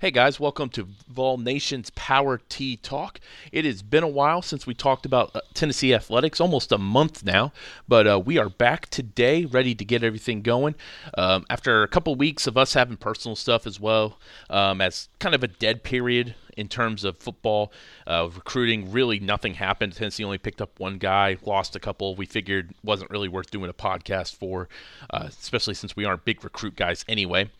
Hey guys, welcome to Vol Nation's Power T Talk. It has been a while since we talked about uh, Tennessee athletics, almost a month now, but uh, we are back today, ready to get everything going. Um, after a couple weeks of us having personal stuff as well, um, as kind of a dead period in terms of football. Uh, recruiting, really nothing happened. Tennessee only picked up one guy, lost a couple. We figured wasn't really worth doing a podcast for, uh, especially since we aren't big recruit guys anyway.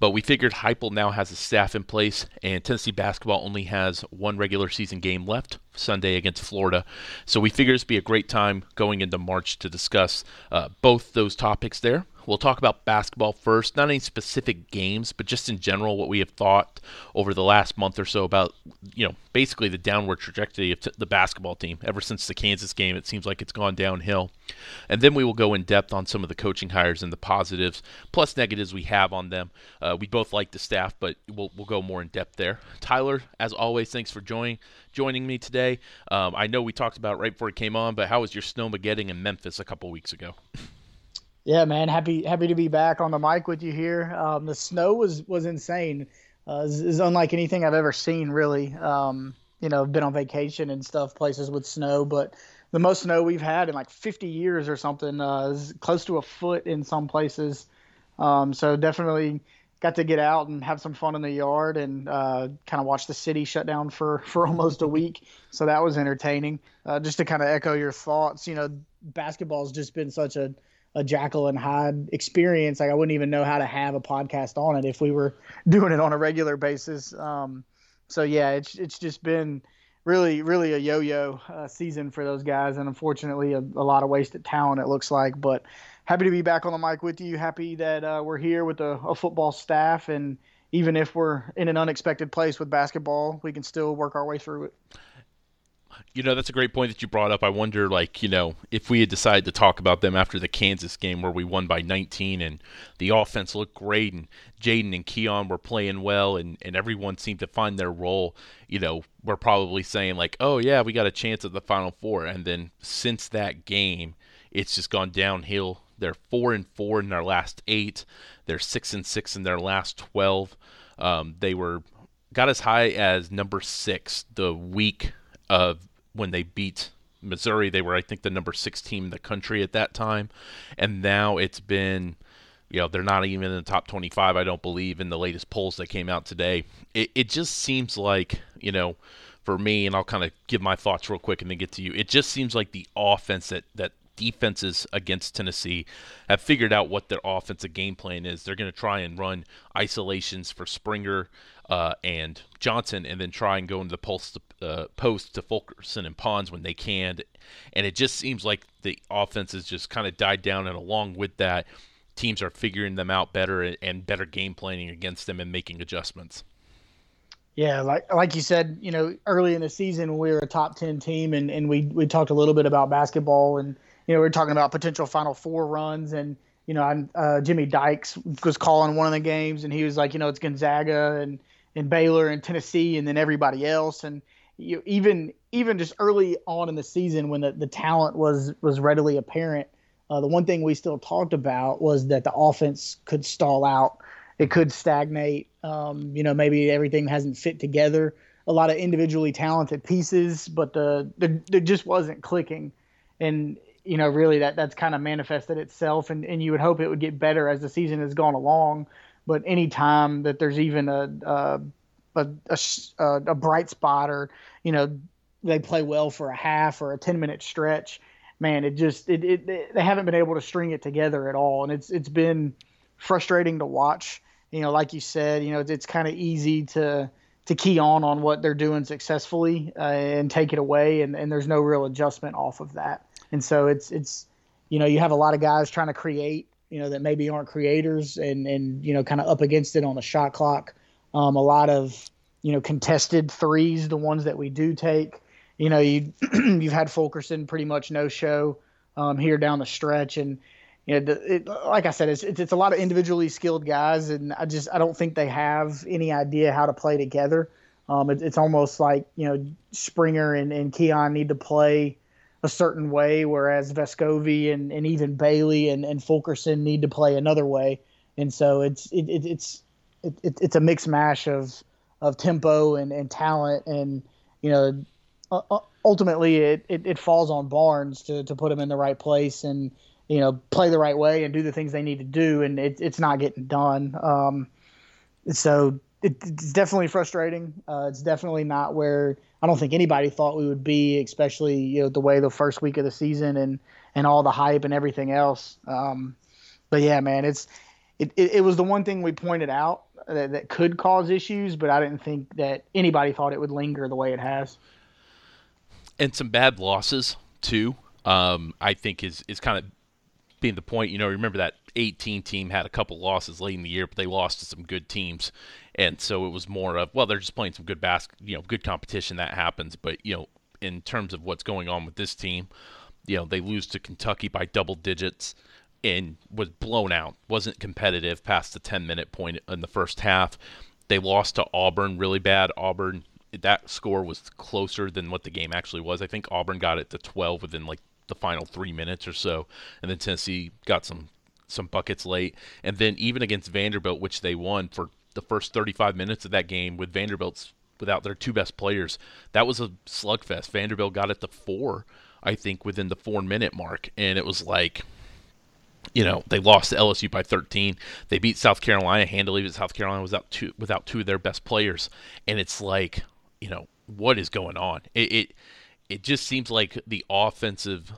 But we figured Heupel now has a staff in place, and Tennessee basketball only has one regular season game left. Sunday against Florida. So we figured would be a great time going into March to discuss uh, both those topics there. We'll talk about basketball first, not any specific games, but just in general what we have thought over the last month or so about, you know, basically the downward trajectory of t- the basketball team. Ever since the Kansas game, it seems like it's gone downhill. And then we will go in depth on some of the coaching hires and the positives plus negatives we have on them. Uh, we both like the staff, but we'll, we'll go more in depth there. Tyler, as always, thanks for joining joining me today. Um, I know we talked about right before it came on, but how was your snowmageddon in Memphis a couple weeks ago? Yeah, man, happy happy to be back on the mic with you here. Um, the snow was was insane. Uh, is, unlike anything I've ever seen, really. Um, you know, been on vacation and stuff, places with snow, but the most snow we've had in like 50 years or something uh, is close to a foot in some places. Um, so definitely got to get out and have some fun in the yard and uh, kind of watch the city shut down for for almost a week. So that was entertaining. Uh, just to kind of echo your thoughts, you know, basketball's just been such a a Jekyll and Hyde experience. Like I wouldn't even know how to have a podcast on it if we were doing it on a regular basis. Um, so yeah, it's it's just been really really a yo-yo uh, season for those guys, and unfortunately a, a, lot of wasted talent it looks like. But happy to be back on the mic with you. Happy that uh, we're here with a, a football staff, and even if we're in an unexpected place with basketball, we can still work our way through it. You know, that's a great point that you brought up. I wonder, like, you know, if we had decided to talk about them after the Kansas game where we won by 19 and the offense looked great and Jaden and Keon were playing well and, and everyone seemed to find their role, you know, we're probably saying, like, oh, yeah, we got a chance at the Final Four. And then since that game, it's just gone downhill. They're four and four in their last eight. They're six and six in their last twelve. Um, they were got as high as number six the week of when they beat Missouri. They were, I think, the number six team in the country at that time, and now it's been, you know, they're not even in the top 25. I don't believe in the latest polls that came out today. It it just seems like, you know, for me, and I'll kind of give my thoughts real quick and then get to you. It just seems like the offense that that defenses against Tennessee have figured out what their offensive game plan is. They're going to try and run isolations for Springer uh, and Johnson, and then try and go into the post, uh, post to Fulkerson and Pons when they can. And it just seems like the offense has just kind of died down, and along with that, teams are figuring them out better and better game planning against them and making adjustments. Yeah, like like you said, you know, early in the season we were a top ten team, and, and we we talked a little bit about basketball, and you know we were talking about potential Final Four runs, and you know, uh, Jimmy Dykes was calling one of the games, and he was like, you know, it's Gonzaga and and Baylor and Tennessee, and then everybody else. And you even even just early on in the season when the, the talent was was readily apparent, uh, the one thing we still talked about was that the offense could stall out, it could stagnate. Um, you know, maybe everything hasn't fit together. A lot of individually talented pieces, but the the, just wasn't clicking. And you know, really that that's kind of manifested itself, and, and you would hope it would get better as the season has gone along. But anytime that there's even a a, a, a, a bright spot or you know they play well for a half or a 10 minute stretch man it just it, it, it, they haven't been able to string it together at all. And it's it's been frustrating to watch. You know like you said you know it's, it's kind of easy to to key on on what they're doing successfully uh, and take it away and, and there's no real adjustment off of that. And so it's it's you know you have a lot of guys trying to create you know, that maybe aren't creators and, and you know, kind of up against it on the shot clock. Um, a lot of, you know, contested threes, the ones that we do take. You know, you you've had Fulkerson pretty much no show um, here down the stretch, and you know, it, like I said, it's, it's, it's a lot of individually skilled guys, and I just I don't think they have any idea how to play together. Um, it, it's almost like you know Springer and, and Keon need to play a certain way, whereas Vescovi and, and even Bailey and, and Fulkerson need to play another way. And so it's it, it it's it, it's a mixed mash of of tempo and, and talent. And, you know, uh, ultimately it, it, it, falls on Barnes to, to put him in the right place and, you know, play the right way and do the things they need to do. And it, it's not getting done. Um, so it, it's definitely frustrating. Uh, it's definitely not where I don't think anybody thought we would be, especially, you know, the way the first week of the season and, and all the hype and everything else. Um, but yeah, man, it's, it, it, it was the one thing we pointed out that, that could cause issues, but I didn't think that anybody thought it would linger the way it has. And some bad losses too. Um, I think is is kind of being the point. You know, remember that 18 team had a couple losses late in the year, but they lost to some good teams, and so it was more of well, they're just playing some good basket, you know, good competition that happens. But you know, in terms of what's going on with this team, you know, they lose to Kentucky by double digits and was blown out. wasn't competitive past the 10 minute point in the first half. They lost to Auburn really bad. Auburn that score was closer than what the game actually was. I think Auburn got it to 12 within like the final 3 minutes or so and then Tennessee got some some buckets late and then even against Vanderbilt which they won for the first 35 minutes of that game with Vanderbilt's without their two best players. That was a slugfest. Vanderbilt got it to 4 I think within the 4 minute mark and it was like you know, they lost to LSU by 13. They beat South Carolina handily, but South Carolina was out two without two of their best players. And it's like, you know, what is going on? It it, it just seems like the offensive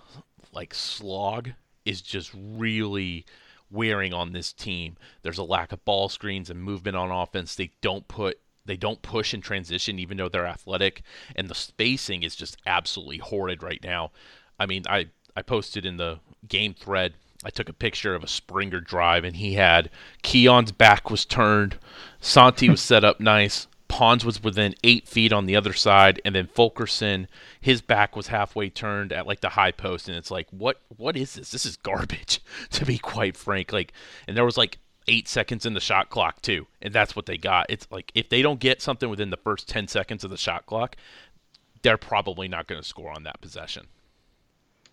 like slog is just really wearing on this team. There's a lack of ball screens and movement on offense. They don't put they don't push in transition even though they're athletic and the spacing is just absolutely horrid right now. I mean, I I posted in the game thread I took a picture of a Springer drive, and he had Keon's back was turned, Santi was set up nice, Pons was within eight feet on the other side, and then Fulkerson, his back was halfway turned at like the high post, and it's like, what, what is this? This is garbage, to be quite frank. Like, and there was like eight seconds in the shot clock too, and that's what they got. It's like if they don't get something within the first ten seconds of the shot clock, they're probably not going to score on that possession.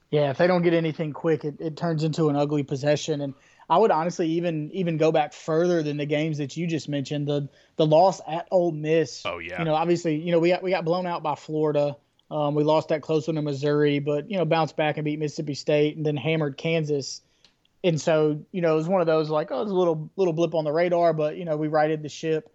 Yeah, if they don't get anything quick, it, it turns into an ugly possession. And I would honestly even even go back further than the games that you just mentioned. The the loss at Ole Miss. Oh yeah. You know, obviously, you know we got we got blown out by Florida. Um, we lost that close one to Missouri, but you know bounced back and beat Mississippi State, and then hammered Kansas. And so you know it was one of those like oh it's a little little blip on the radar, but you know we righted the ship.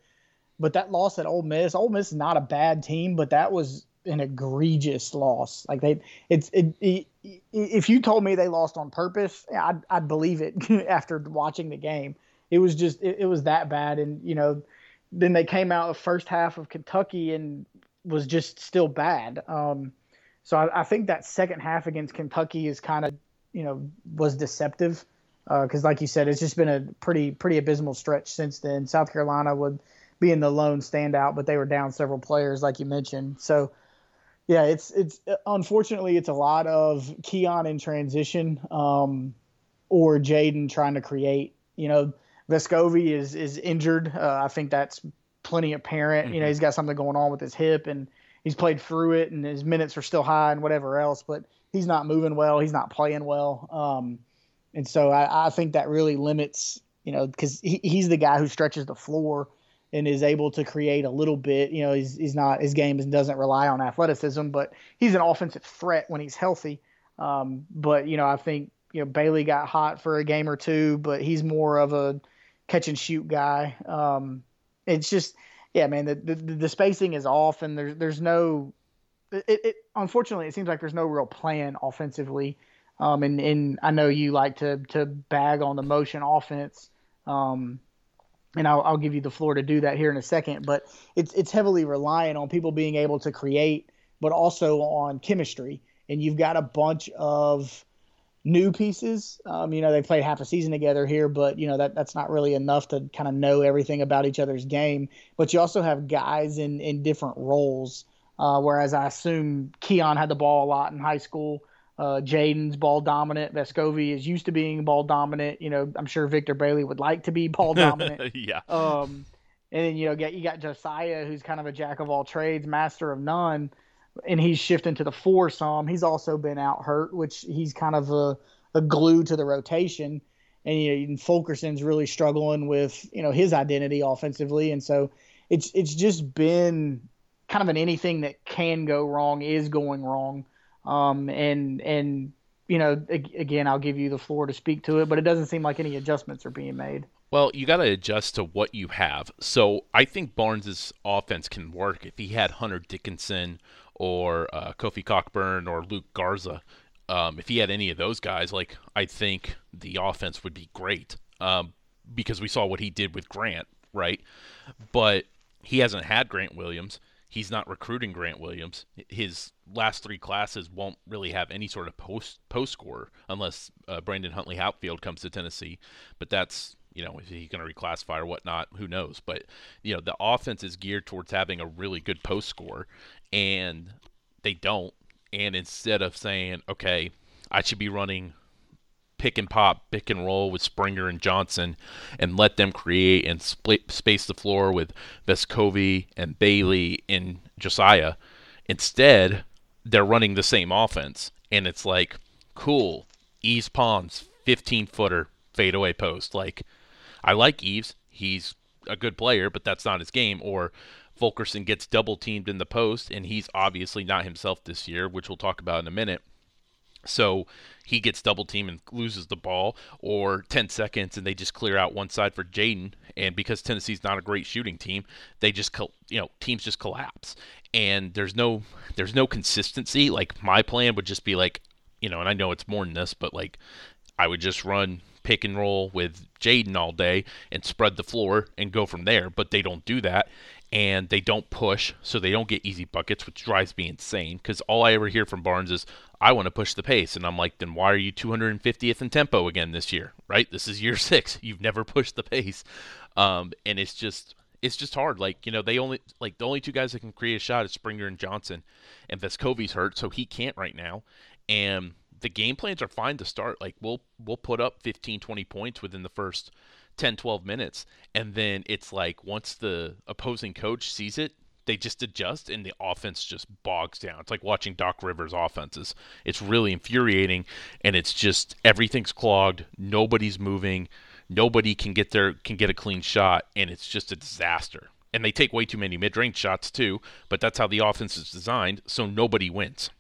But that loss at Ole Miss, Ole Miss is not a bad team, but that was an egregious loss. Like they, it's it, it, if you told me they lost on purpose, I'd I'd believe it after watching the game. It was just it, it was that bad, and you know, then they came out the first half of Kentucky and was just still bad. Um, so I, I think that second half against Kentucky is kind of you know was deceptive because, uh, like you said, it's just been a pretty pretty abysmal stretch since then. South Carolina would be in the lone standout, but they were down several players, like you mentioned. So yeah, it's it's unfortunately it's a lot of Keon in transition, um, or Jaden trying to create. You know, Vescovi is is injured. Uh, I think that's plenty apparent. Mm-hmm. You know, mm-hmm. he's got something going on with his hip, and he's played through it, and his minutes are still high, and whatever else. But he's not moving well. He's not playing well. Um, and so I, I think that really limits. You know, because he, he's the guy who stretches the floor and is able to create a little bit. You know, he's, he's not his game doesn't rely on athleticism, but he's an offensive threat when he's healthy. Um, but you know, I think you know Bailey got hot for a game or two, but he's more of a catch and shoot guy. Um, it's just yeah, man, the, the, the spacing is off, and there's there's no. It, it unfortunately it seems like there's no real plan offensively. Um, and, and I know you like to to bag on the motion offense. Um, and I'll, I'll, give you the floor to do that here in a second. But it's it's heavily reliant on people being able to create, but also on chemistry. And you've got a bunch of new pieces. Um, you know, they played half a season together here, but you know that that's not really enough to kind of know everything about each other's game. But you also have guys in in different roles. Uh, whereas I assume Keon had the ball a lot in high school. Uh, Jaden's ball dominant. Vescovi is used to being ball dominant. You know, I'm sure Victor Bailey would like to be ball dominant. yeah. Um, and then you know, get you got Josiah, who's kind of a jack of all trades, master of none, and he's shifting to the four some. He's also been out hurt, which he's kind of a, a glue to the rotation. And you know, Fulkerson's really struggling with you know his identity offensively, and so it's it's just been kind of an anything that can go wrong is going wrong. Um, and and you know, again, I'll give you the floor to speak to it, but it doesn't seem like any adjustments are being made. Well, you got to adjust to what you have. So I think Barnes's offense can work if he had Hunter Dickinson or uh, Kofi Cockburn or Luke Garza. Um, if he had any of those guys, like I think the offense would be great um, because we saw what he did with Grant, right? But he hasn't had Grant Williams. He's not recruiting Grant Williams. His last three classes won't really have any sort of post post score unless uh, Brandon Huntley Hatfield comes to Tennessee. But that's you know, is he going to reclassify or whatnot? Who knows? But you know, the offense is geared towards having a really good post score, and they don't. And instead of saying, okay, I should be running pick and pop, pick and roll with Springer and Johnson, and let them create and space the floor with Vescovi and Bailey and Josiah. Instead, they're running the same offense, and it's like, cool, Yves Pons, 15 footer fadeaway post. Like, I like Yves. He's a good player, but that's not his game. Or Fulkerson gets double teamed in the post, and he's obviously not himself this year, which we'll talk about in a minute. So he gets double team and loses the ball, or 10 seconds and they just clear out one side for Jaden. And because Tennessee's not a great shooting team, they just you know teams just collapse, and there's no there's no consistency. Like my plan would just be like, you know, and I know it's more than this, but like I would just run pick and roll with Jaden all day and spread the floor and go from there. But they don't do that. And they don't push, so they don't get easy buckets, which drives me insane. Because all I ever hear from Barnes is, I want to push the pace. And I'm like, then why are you 250th in tempo again this year? Right? This is year six. You've never pushed the pace. Um, and it's just it's just hard. Like, you know, they only like the only two guys that can create a shot is Springer and Johnson. And Vescovi's hurt, so he can't right now. And the game plans are fine to start. Like we'll we'll put up 15, 20 points within the first 10, 12 minutes, and then it's like once the opposing coach sees it, they just adjust and the offense just bogs down. It's like watching Doc Rivers offenses. It's really infuriating and it's just everything's clogged, nobody's moving, nobody can get their can get a clean shot and it's just a disaster. And they take way too many mid-range shots too, but that's how the offense is designed, so nobody wins.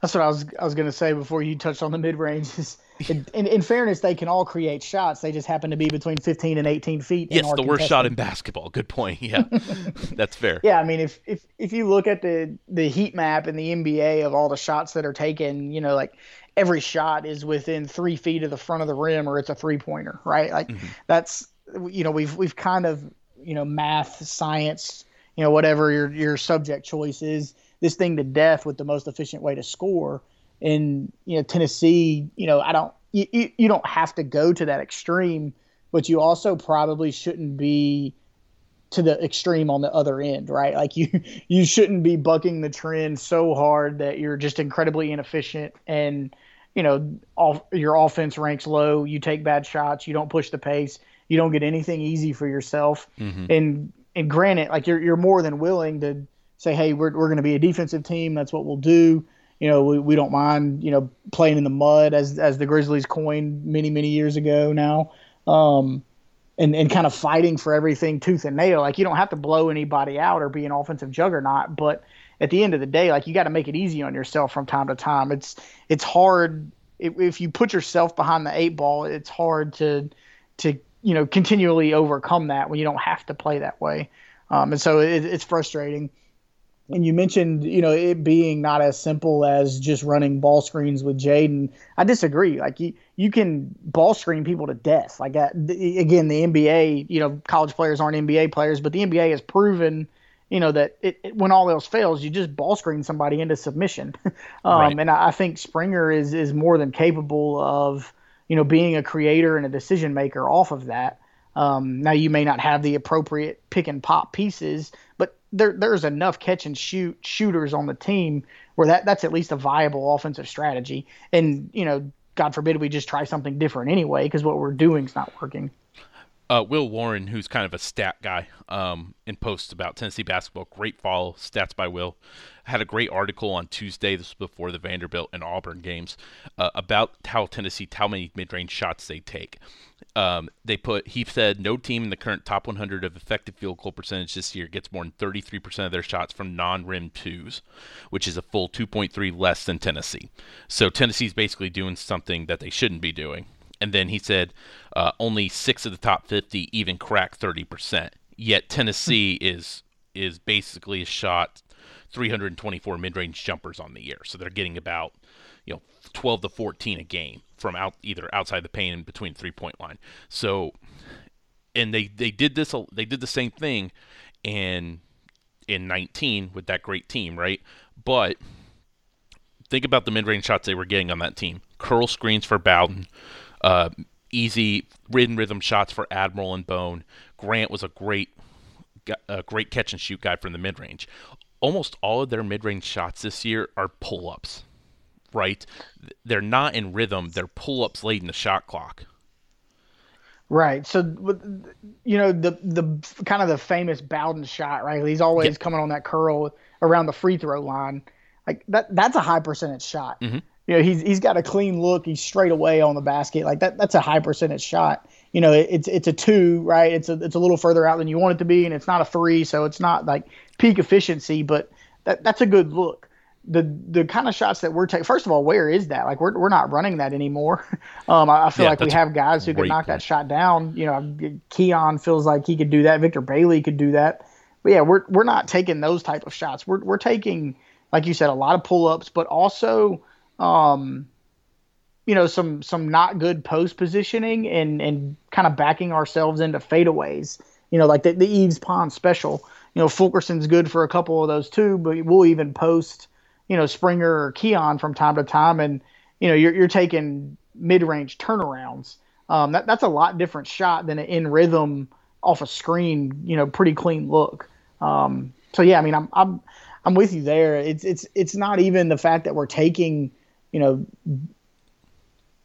That's what I was I was going to say before you touched on the mid ranges. In, in, in, fairness, they can all create shots. They just happen to be between 15 and 18 feet. Yes, the worst shot in basketball. Good point. Yeah, that's fair. Yeah, I mean, if, if if you look at the the heat map in the NBA of all the shots that are taken, you know, like every shot is within three feet of the front of the rim, or it's a three pointer, right? Like mm-hmm. that's you know we've we've kind of you know math, science, you know whatever your your subject choice is this thing to death with the most efficient way to score. And you know, Tennessee, you know, I don't you, you don't have to go to that extreme, but you also probably shouldn't be to the extreme on the other end, right? Like you you shouldn't be bucking the trend so hard that you're just incredibly inefficient and you know, your offense ranks low, you take bad shots, you don't push the pace, you don't get anything easy for yourself. Mm-hmm. And and granted, like you're you're more than willing to say, hey, we're, we're going to be a defensive team. That's what we'll do. You know, we, we don't mind, you know, playing in the mud as, as the Grizzlies coined many, many years ago now. Um, and, and kind of fighting for everything tooth and nail. Like you don't have to blow anybody out or be an offensive juggernaut, but at the end of the day, like you got to make it easy on yourself from time to time. It's it's hard if, if you put yourself behind the eight ball. It's hard to to you know continually overcome that when you don't have to play that way. Um, and so it, it's frustrating and you mentioned, you know, it being not as simple as just running ball screens with Jaden. I disagree. Like you, you can ball screen people to death. Like uh, again, the NBA, you know, college players aren't NBA players, but the NBA has proven, you know, that it, it, when all else fails, you just ball screen somebody into submission. um, right. And I, I think Springer is is more than capable of, you know, being a creator and a decision maker off of that. Um, now you may not have the appropriate pick and pop pieces, there there's enough catch and shoot shooters on the team where that that's at least a viable offensive strategy. And you know, God forbid we just try something different anyway because what we're doing is not working. Uh, Will Warren, who's kind of a stat guy, um, in posts about Tennessee basketball, great follow, stats by Will, had a great article on Tuesday. This was before the Vanderbilt and Auburn games uh, about how Tennessee, how many mid-range shots they take. Um, they put he said no team in the current top 100 of effective field goal percentage this year gets more than 33% of their shots from non-rim twos, which is a full 2.3 less than Tennessee. So Tennessee's basically doing something that they shouldn't be doing. And then he said uh, only six of the top 50 even crack 30%. Yet Tennessee is is basically shot 324 mid-range jumpers on the year. So they're getting about, you know, 12 to 14 a game from out either outside the paint and between three-point line. So and they they did this they did the same thing in in 19 with that great team, right? But think about the mid-range shots they were getting on that team. Curl screens for Bowden, uh, easy ridden rhythm shots for Admiral and Bone. Grant was a great a great catch and shoot guy from the mid range almost all of their mid-range shots this year are pull-ups, right? They're not in rhythm. They're pull-ups late in the shot clock. Right. So, you know, the the kind of the famous Bowden shot, right? He's always yeah. coming on that curl around the free throw line. Like that. That's a high percentage shot. Mm-hmm. You know, he's he's got a clean look. He's straight away on the basket. Like that. That's a high percentage shot. You know, it, it's it's a two, right? It's a it's a little further out than you want it to be, and it's not a three, so it's not like peak efficiency, but that that's a good look. The the kind of shots that we're taking. First of all, where is that? Like we're we're not running that anymore. Um, I, I feel yeah, like we have guys who can knock point. that shot down. You know, Keon feels like he could do that. Victor Bailey could do that. But yeah, we're we're not taking those type of shots. We're we're taking, like you said, a lot of pull ups, but also, um, you know, some some not good post positioning and and kind of backing ourselves into fadeaways. You know, like the, the Yves Pons special you know, Fulkerson's good for a couple of those too, but we'll even post, you know, Springer or Keon from time to time. And, you know, you're, you're taking mid range turnarounds. Um, that, that's a lot different shot than an in rhythm off a screen, you know, pretty clean look. Um, so yeah, I mean, I'm, I'm, I'm with you there. It's, it's, it's not even the fact that we're taking, you know,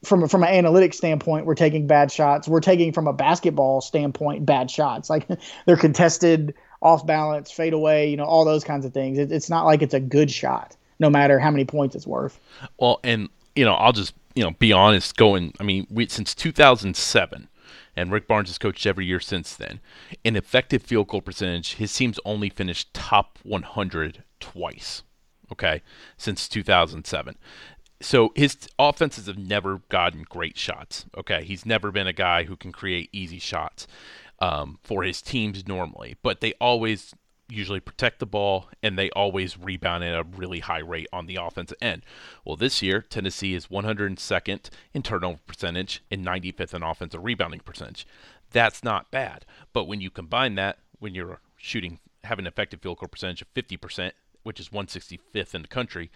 from from an analytics standpoint, we're taking bad shots. We're taking from a basketball standpoint bad shots. Like they're contested off balance, fade away, you know, all those kinds of things. It, it's not like it's a good shot, no matter how many points it's worth. Well, and you know, I'll just you know be honest. Going, I mean, we, since 2007, and Rick Barnes has coached every year since then. In effective field goal percentage, his team's only finished top 100 twice. Okay, since 2007 so his offenses have never gotten great shots. Okay, he's never been a guy who can create easy shots um, for his teams normally, but they always usually protect the ball and they always rebound at a really high rate on the offensive end. Well, this year, Tennessee is 102nd in turnover percentage and 95th in offensive rebounding percentage. That's not bad, but when you combine that, when you're shooting, have an effective field goal percentage of 50%, which is 165th in the country,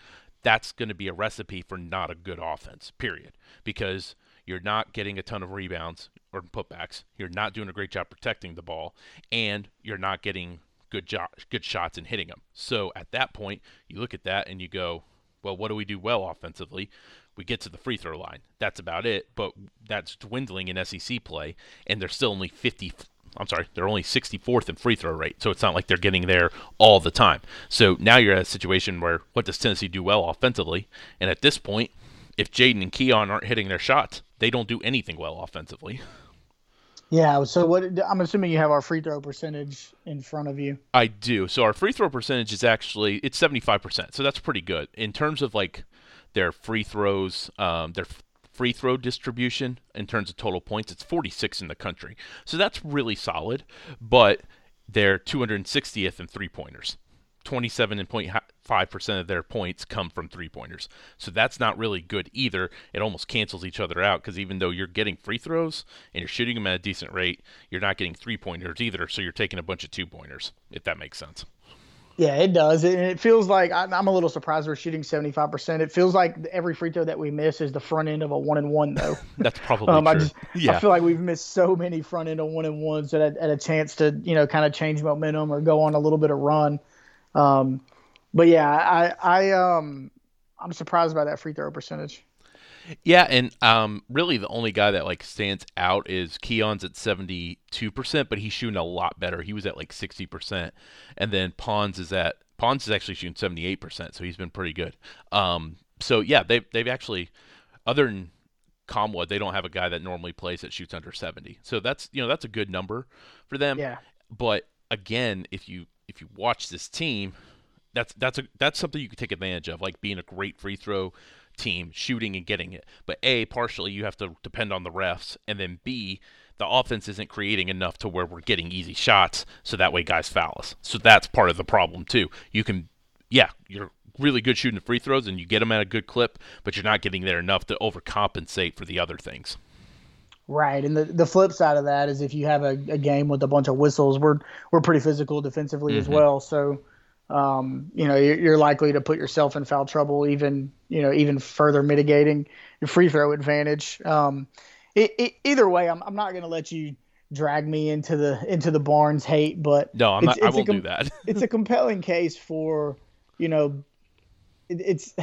that's going to be a recipe for not a good offense, period. Because you're not getting a ton of rebounds or putbacks. You're not doing a great job protecting the ball, and you're not getting good jo- good shots and hitting them. So at that point, you look at that and you go, well, what do we do well offensively? We get to the free throw line. That's about it. But that's dwindling in SEC play, and they're still only 50. I'm sorry, they're only 64th in free throw rate. So it's not like they're getting there all the time. So now you're at a situation where what does Tennessee do well offensively? And at this point, if Jaden and Keon aren't hitting their shots, they don't do anything well offensively. Yeah. So what? I'm assuming you have our free throw percentage in front of you. I do. So our free throw percentage is actually it's 75 percent. So that's pretty good in terms of like their free throws, um, their free throw distribution in terms of total points. It's 46 in the country. So that's really solid. But they're 260th in three pointers. 27.5% of their points come from three pointers. So that's not really good either. It almost cancels each other out because even though you're getting free throws and you're shooting them at a decent rate, you're not getting three pointers either. So you're taking a bunch of two pointers, if that makes sense. Yeah, it does. And it feels like I'm a little surprised we're shooting 75%. It feels like every free throw that we miss is the front end of a one and one, though. That's probably um, true. I, just, yeah. I feel like we've missed so many front end of one and ones that at, at a chance to, you know, kind of change momentum or go on a little bit of run. Um, but yeah, I I um I'm surprised by that free throw percentage. Yeah, and um, really the only guy that like stands out is Keon's at seventy two percent, but he's shooting a lot better. He was at like sixty percent, and then Pons is at Pons is actually shooting seventy eight percent, so he's been pretty good. Um, so yeah, they've they've actually other than Nkamhoua, they don't have a guy that normally plays that shoots under seventy. So that's you know that's a good number for them. Yeah. But again, if you if you watch this team, that's that's a that's something you can take advantage of, like being a great free throw team, shooting and getting it. But A, partially you have to depend on the refs, and then B, the offense isn't creating enough to where we're getting easy shots, so that way guys foul us. So that's part of the problem too. You can, yeah, you're really good shooting the free throws and you get them at a good clip, but you're not getting there enough to overcompensate for the other things. Right, and the, the flip side of that is if you have a, a game with a bunch of whistles, we're we're pretty physical defensively mm-hmm. as well. So um, you know, you're, likely to put yourself in foul trouble, even you know, even further mitigating your free throw advantage. Um, it, it, either way, I'm, I'm not going to let you drag me into the into the Barnes hate, but no, I'm not, I won't com- do that. it's a compelling case for you know, it, it's.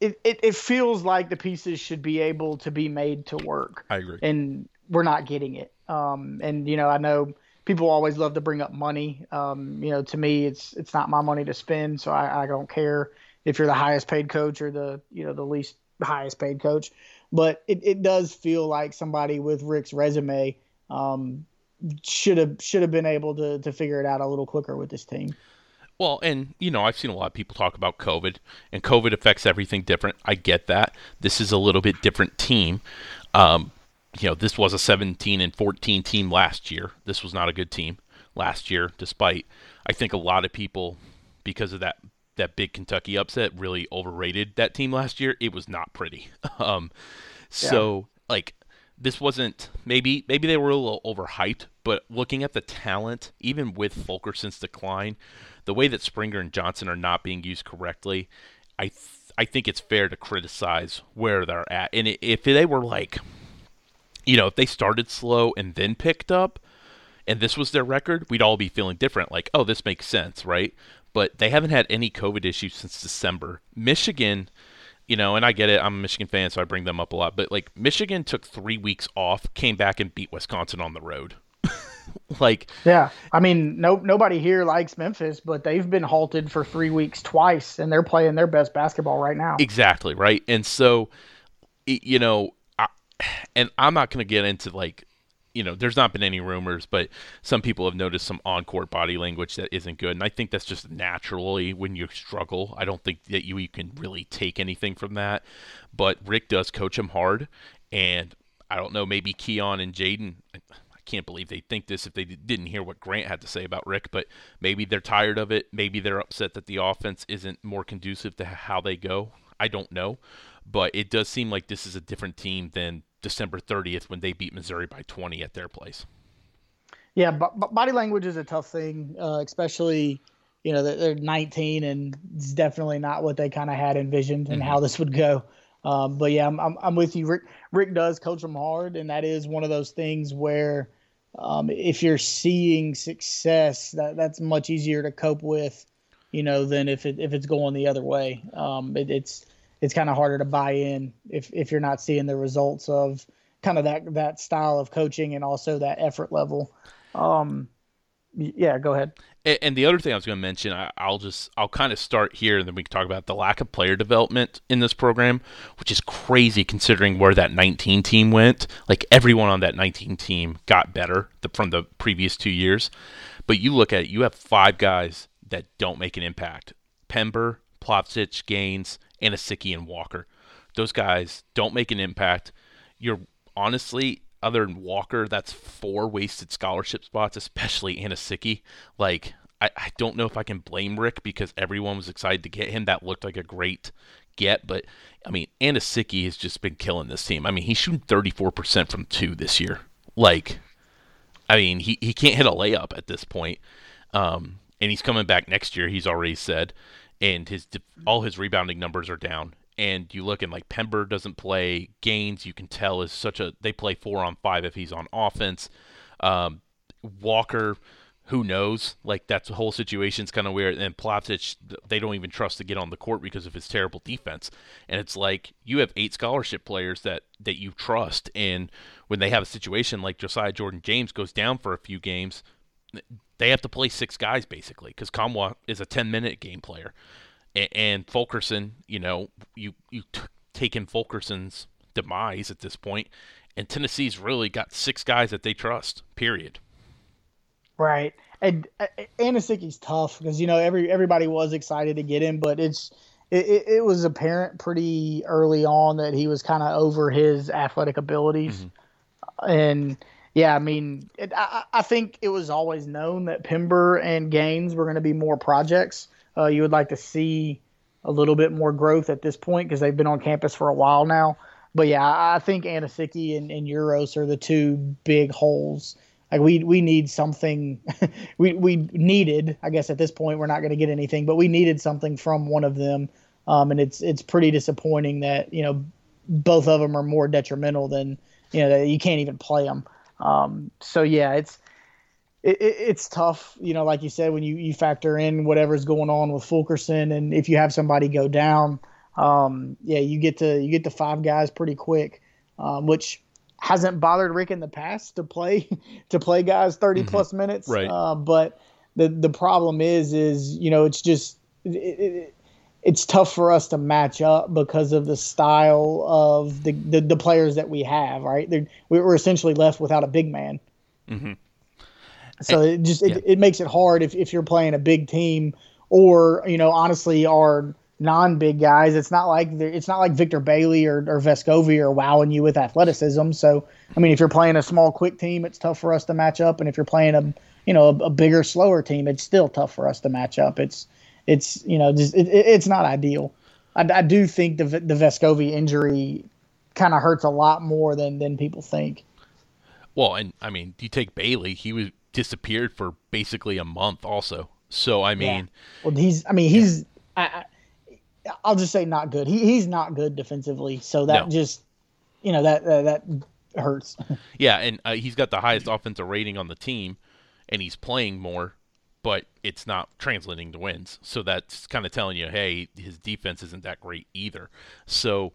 It, it, it feels like the pieces should be able to be made to work. I agree. And we're not getting it. Um, and you know, I know people always love to bring up money. Um, you know, to me, it's it's not my money to spend, so I, I don't care if you're the highest paid coach or the you know the least highest paid coach. But it, it does feel like somebody with Rick's resume um, should have should have been able to to figure it out a little quicker with this team. Well, and you know, I've seen a lot of people talk about COVID, and COVID affects everything different. I get that. This is a little bit different team. Um, you know, this was a 17 and 14 team last year. This was not a good team last year, despite I think a lot of people, because of that that big Kentucky upset, really overrated that team last year. It was not pretty. Um, so yeah. like this wasn't maybe maybe they were a little overhyped, but looking at the talent, even with Fulkerson's decline, the way that Springer and Johnson are not being used correctly, I th- I think it's fair to criticize where they're at. And if they were like you know, if they started slow and then picked up, and this was their record, we'd all be feeling different. Like, oh, this makes sense, right? But they haven't had any COVID issues since December. Michigan, you know, and I get it. I'm a Michigan fan, so I bring them up a lot. But like, Michigan took three weeks off, came back and beat Wisconsin on the road. like, yeah, I mean, no, nobody here likes Memphis, but they've been halted for three weeks twice, and they're playing their best basketball right now. Exactly right, and so, you know, and I'm not going to get into like, you know, there's not been any rumors, but some people have noticed some on-court body language that isn't good, and I think that's just naturally when you struggle. I don't think that you, you can really take anything from that, but Rick does coach him hard, and I don't know, maybe Keon and Jaden. I can't believe they think this if they didn't hear what Grant had to say about Rick, but maybe they're tired of it. Maybe they're upset that the offense isn't more conducive to how they go. I don't know, but it does seem like this is a different team than December 30th when they beat Missouri by 20 at their place. Yeah, but, body language is a tough thing, uh, especially you know they're 19 and it's definitely not what they kind of had envisioned and mm-hmm. how this would go. Um, but yeah, I'm, I'm, I'm with you. Rick Rick does coach them hard, and that is one of those things where um, if you're seeing success, that that's much easier to cope with, you know, than if it if it's going the other way. Um, it, it's it's kind of harder to buy in if if you're not seeing the results of kind of that that style of coaching and also that effort level. Um, yeah, go ahead. And the other thing I was going to mention, I, will just I'll kind of start here, and then we can talk about the lack of player development in this program, which is crazy considering where that 19 team went. Like everyone on that 19 team got better from the previous two years, but you look at it, you have five guys that don't make an impact: Pember, Plavsic, Gaines, Anosike and Walker. Those guys don't make an impact. You're honestly, other than Walker, that's four wasted scholarship spots, especially Anosike. Like, I, I don't know if I can blame Rick because everyone was excited to get him. That looked like a great get, but I mean, Anosike has just been killing this team. I mean, he's shooting 34% from two this year. Like, I mean, he, he can't hit a layup at this point. Um, and he's coming back next year, he's already said and his all his rebounding numbers are down. And you look and like Pember doesn't play. Gaines, you can tell, is such a they play four on five if he's on offense. Um, Walker, who knows? Like that's the whole situation's kind of weird. And Plavsic, they don't even trust to get on the court because of his terrible defense. And it's like you have eight scholarship players that that you trust, and when they have a situation like Josiah Jordan James goes down for a few games, they have to play six guys basically because Nkamhoua is a ten minute game player, and, and Fulkerson, you know, you you t- take in Fulkerson's demise at this point, and Tennessee's really got six guys that they trust. Period. Right. And uh, Anosike's tough because you know every everybody was excited to get him, but it's it, it was apparent pretty early on that he was kind of over his athletic abilities, mm-hmm. and yeah, I mean, it, I, I think it was always known that Pember and Gaines were going to be more projects. Uh, you would like to see a little bit more growth at this point because they've been on campus for a while now. But yeah, I think Anosike and, and Uros are the two big holes like we we need something we we needed i guess at this point we're not going to get anything but we needed something from one of them um, and it's it's pretty disappointing that you know both of them are more detrimental than you know you can't even play them um, so yeah it's it, it's tough you know like you said when you you factor in whatever's going on with fulkerson and if you have somebody go down um, yeah you get to you get to five guys pretty quick um, which hasn't bothered Rick in the past to play to play guys 30 mm-hmm. plus minutes. Right. Uh, but the the problem is is you know it's just it, it, it's tough for us to match up because of the style of the the, the players that we have. Right. They're, we're essentially left without a big man. Mm-hmm. So and, it just it, yeah. it makes it hard if if you're playing a big team or you know honestly our non-big guys. It's not like it's not like Victor Bailey or, or Vescovi are wowing you with athleticism. So I mean, if you're playing a small, quick team, it's tough for us to match up. And if you're playing a you know a, a bigger, slower team, it's still tough for us to match up. It's it's you know just it, it's not ideal. I, I do think the the Vescovi injury kind of hurts a lot more than than people think. Well, and I mean, you take Bailey; he was disappeared for basically a month, also. So I mean, yeah. well, he's I mean he's yeah. I, I'll just say not good. He he's not good defensively, so that no. just you know that uh, that hurts. yeah, and uh, he's got the highest offensive rating on the team, and he's playing more, but it's not translating to wins. So that's kind of telling you, hey, his defense isn't that great either. So,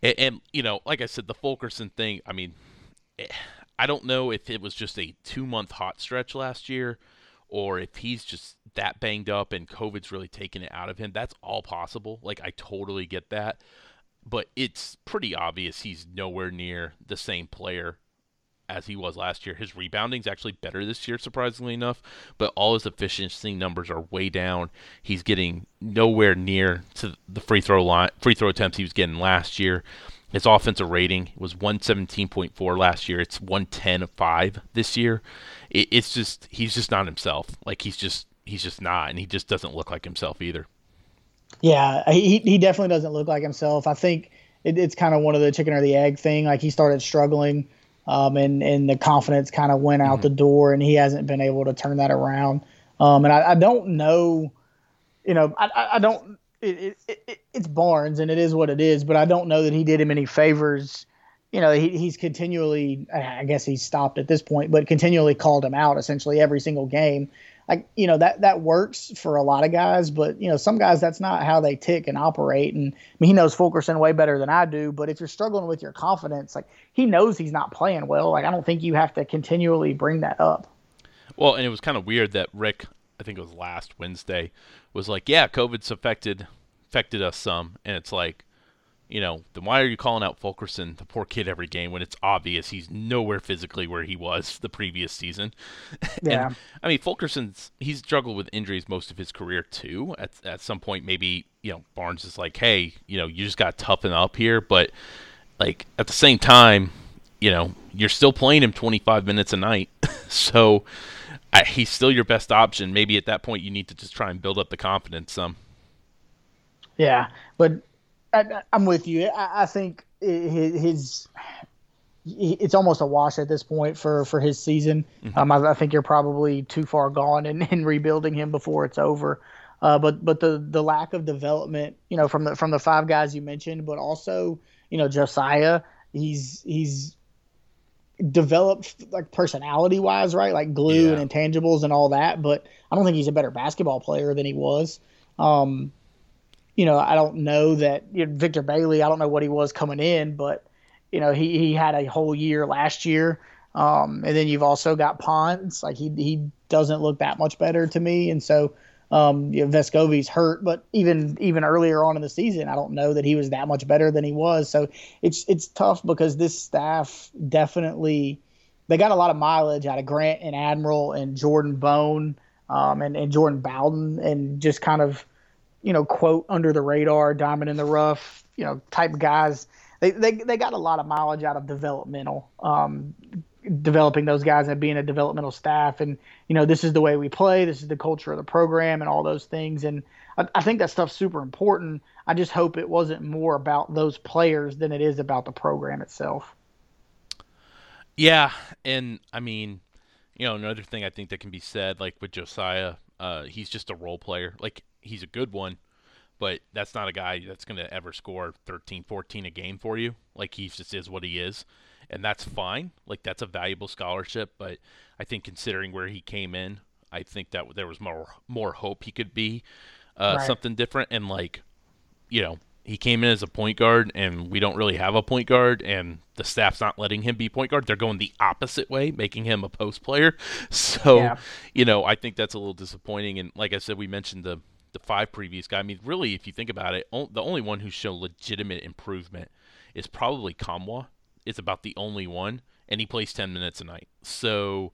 and, and you know, like I said, the Fulkerson thing. I mean, eh, I don't know if it was just a two month hot stretch last year or if he's just that banged up and COVID's really taken it out of him. That's all possible. Like, I totally get that. But it's pretty obvious he's nowhere near the same player as he was last year. His rebounding's actually better this year, surprisingly enough, but all his efficiency numbers are way down. He's getting nowhere near to the free throw line, free throw attempts he was getting last year. His offensive rating was 117.4 last year. It's 110.5 this year. It, it's just he's just not himself. Like he's just he's just not, and he just doesn't look like himself either. Yeah, he he definitely doesn't look like himself. I think it, it's kind of one of the chicken or the egg thing. Like he started struggling, um, and and the confidence kind of went out mm-hmm. the door, and he hasn't been able to turn that around. Um, and I, I don't know, you know, I, I don't it, it, it, it's Barnes and it is what it is, but I don't know that he did him any favors. You know, he, he's continually, I guess he's stopped at this point, but continually called him out essentially every single game. Like, you know, that, that works for a lot of guys, but, you know, some guys, that's not how they tick and operate. And I mean, he knows Fulkerson way better than I do, but if you're struggling with your confidence, like, he knows he's not playing well. Like, I don't think you have to continually bring that up. Well, and it was kind of weird that Rick I think it was last Wednesday, was like, yeah, COVID's affected affected us some, and it's like, you know, then why are you calling out Fulkerson, the poor kid, every game when it's obvious he's nowhere physically where he was the previous season? Yeah. and, I mean, Fulkerson's he's struggled with injuries most of his career too. At at some point, maybe you know Barnes is like, hey, you know, you just got to toughen up here, but like at the same time, you know, you're still playing him 25 minutes a night, so I, he's still your best option. Maybe at that point you need to just try and build up the confidence some. Yeah, but I, am with you. I, I think his, his, it's almost a wash at this point for for his season. Mm-hmm. Um, I, I, think you're probably too far gone in, in rebuilding him before it's over. Uh, but but the the lack of development, you know, from the from the five guys you mentioned, but also you know Josiah, he's he's developed like personality wise, right? Like glue Yeah. and intangibles and all that. But I don't think he's a better basketball player than he was. Um, you know, I don't know that you know, Victor Bailey. I don't know what he was coming in, but you know, he he had a whole year last year. Um, and then you've also got Pons. Like he he doesn't look that much better to me, and so. Um, you know, Vescovi's hurt, but even even earlier on in the season, I don't know that he was that much better than he was. So it's it's tough because this staff definitely they got a lot of mileage out of Grant and Admiral and Jordan Bone um, and and Jordan Bowden and just kind of you know quote under the radar, diamond in the rough, you know type guys. They they they got a lot of mileage out of developmental. Um, developing those guys and being a developmental staff. And you know this is the way we play. This is the culture of the program and all those things. And I, I think that stuff's super important. I just hope it wasn't more about those players than it is about the program itself. Yeah, and I mean, you know, another thing I think that can be said, like with Josiah, uh, he's just a role player. Like he's a good one, but that's not a guy that's going to ever score 13, 14 a game for you. Like he just is what he is, and that's fine. Like that's a valuable scholarship, but I think considering where he came in, I think that there was more more hope he could be uh, Right. something different. And like, you know, he came in as a point guard, and we don't really have a point guard, and the staff's not letting him be point guard. They're going the opposite way, making him a post player. So, Yeah. you know, I think that's a little disappointing. And like I said, we mentioned the the five previous guy. I mean, really, if you think about it, o- the only one who's shown legitimate improvement is probably Nkamhoua. It's about the only one, and he plays ten minutes a night. So,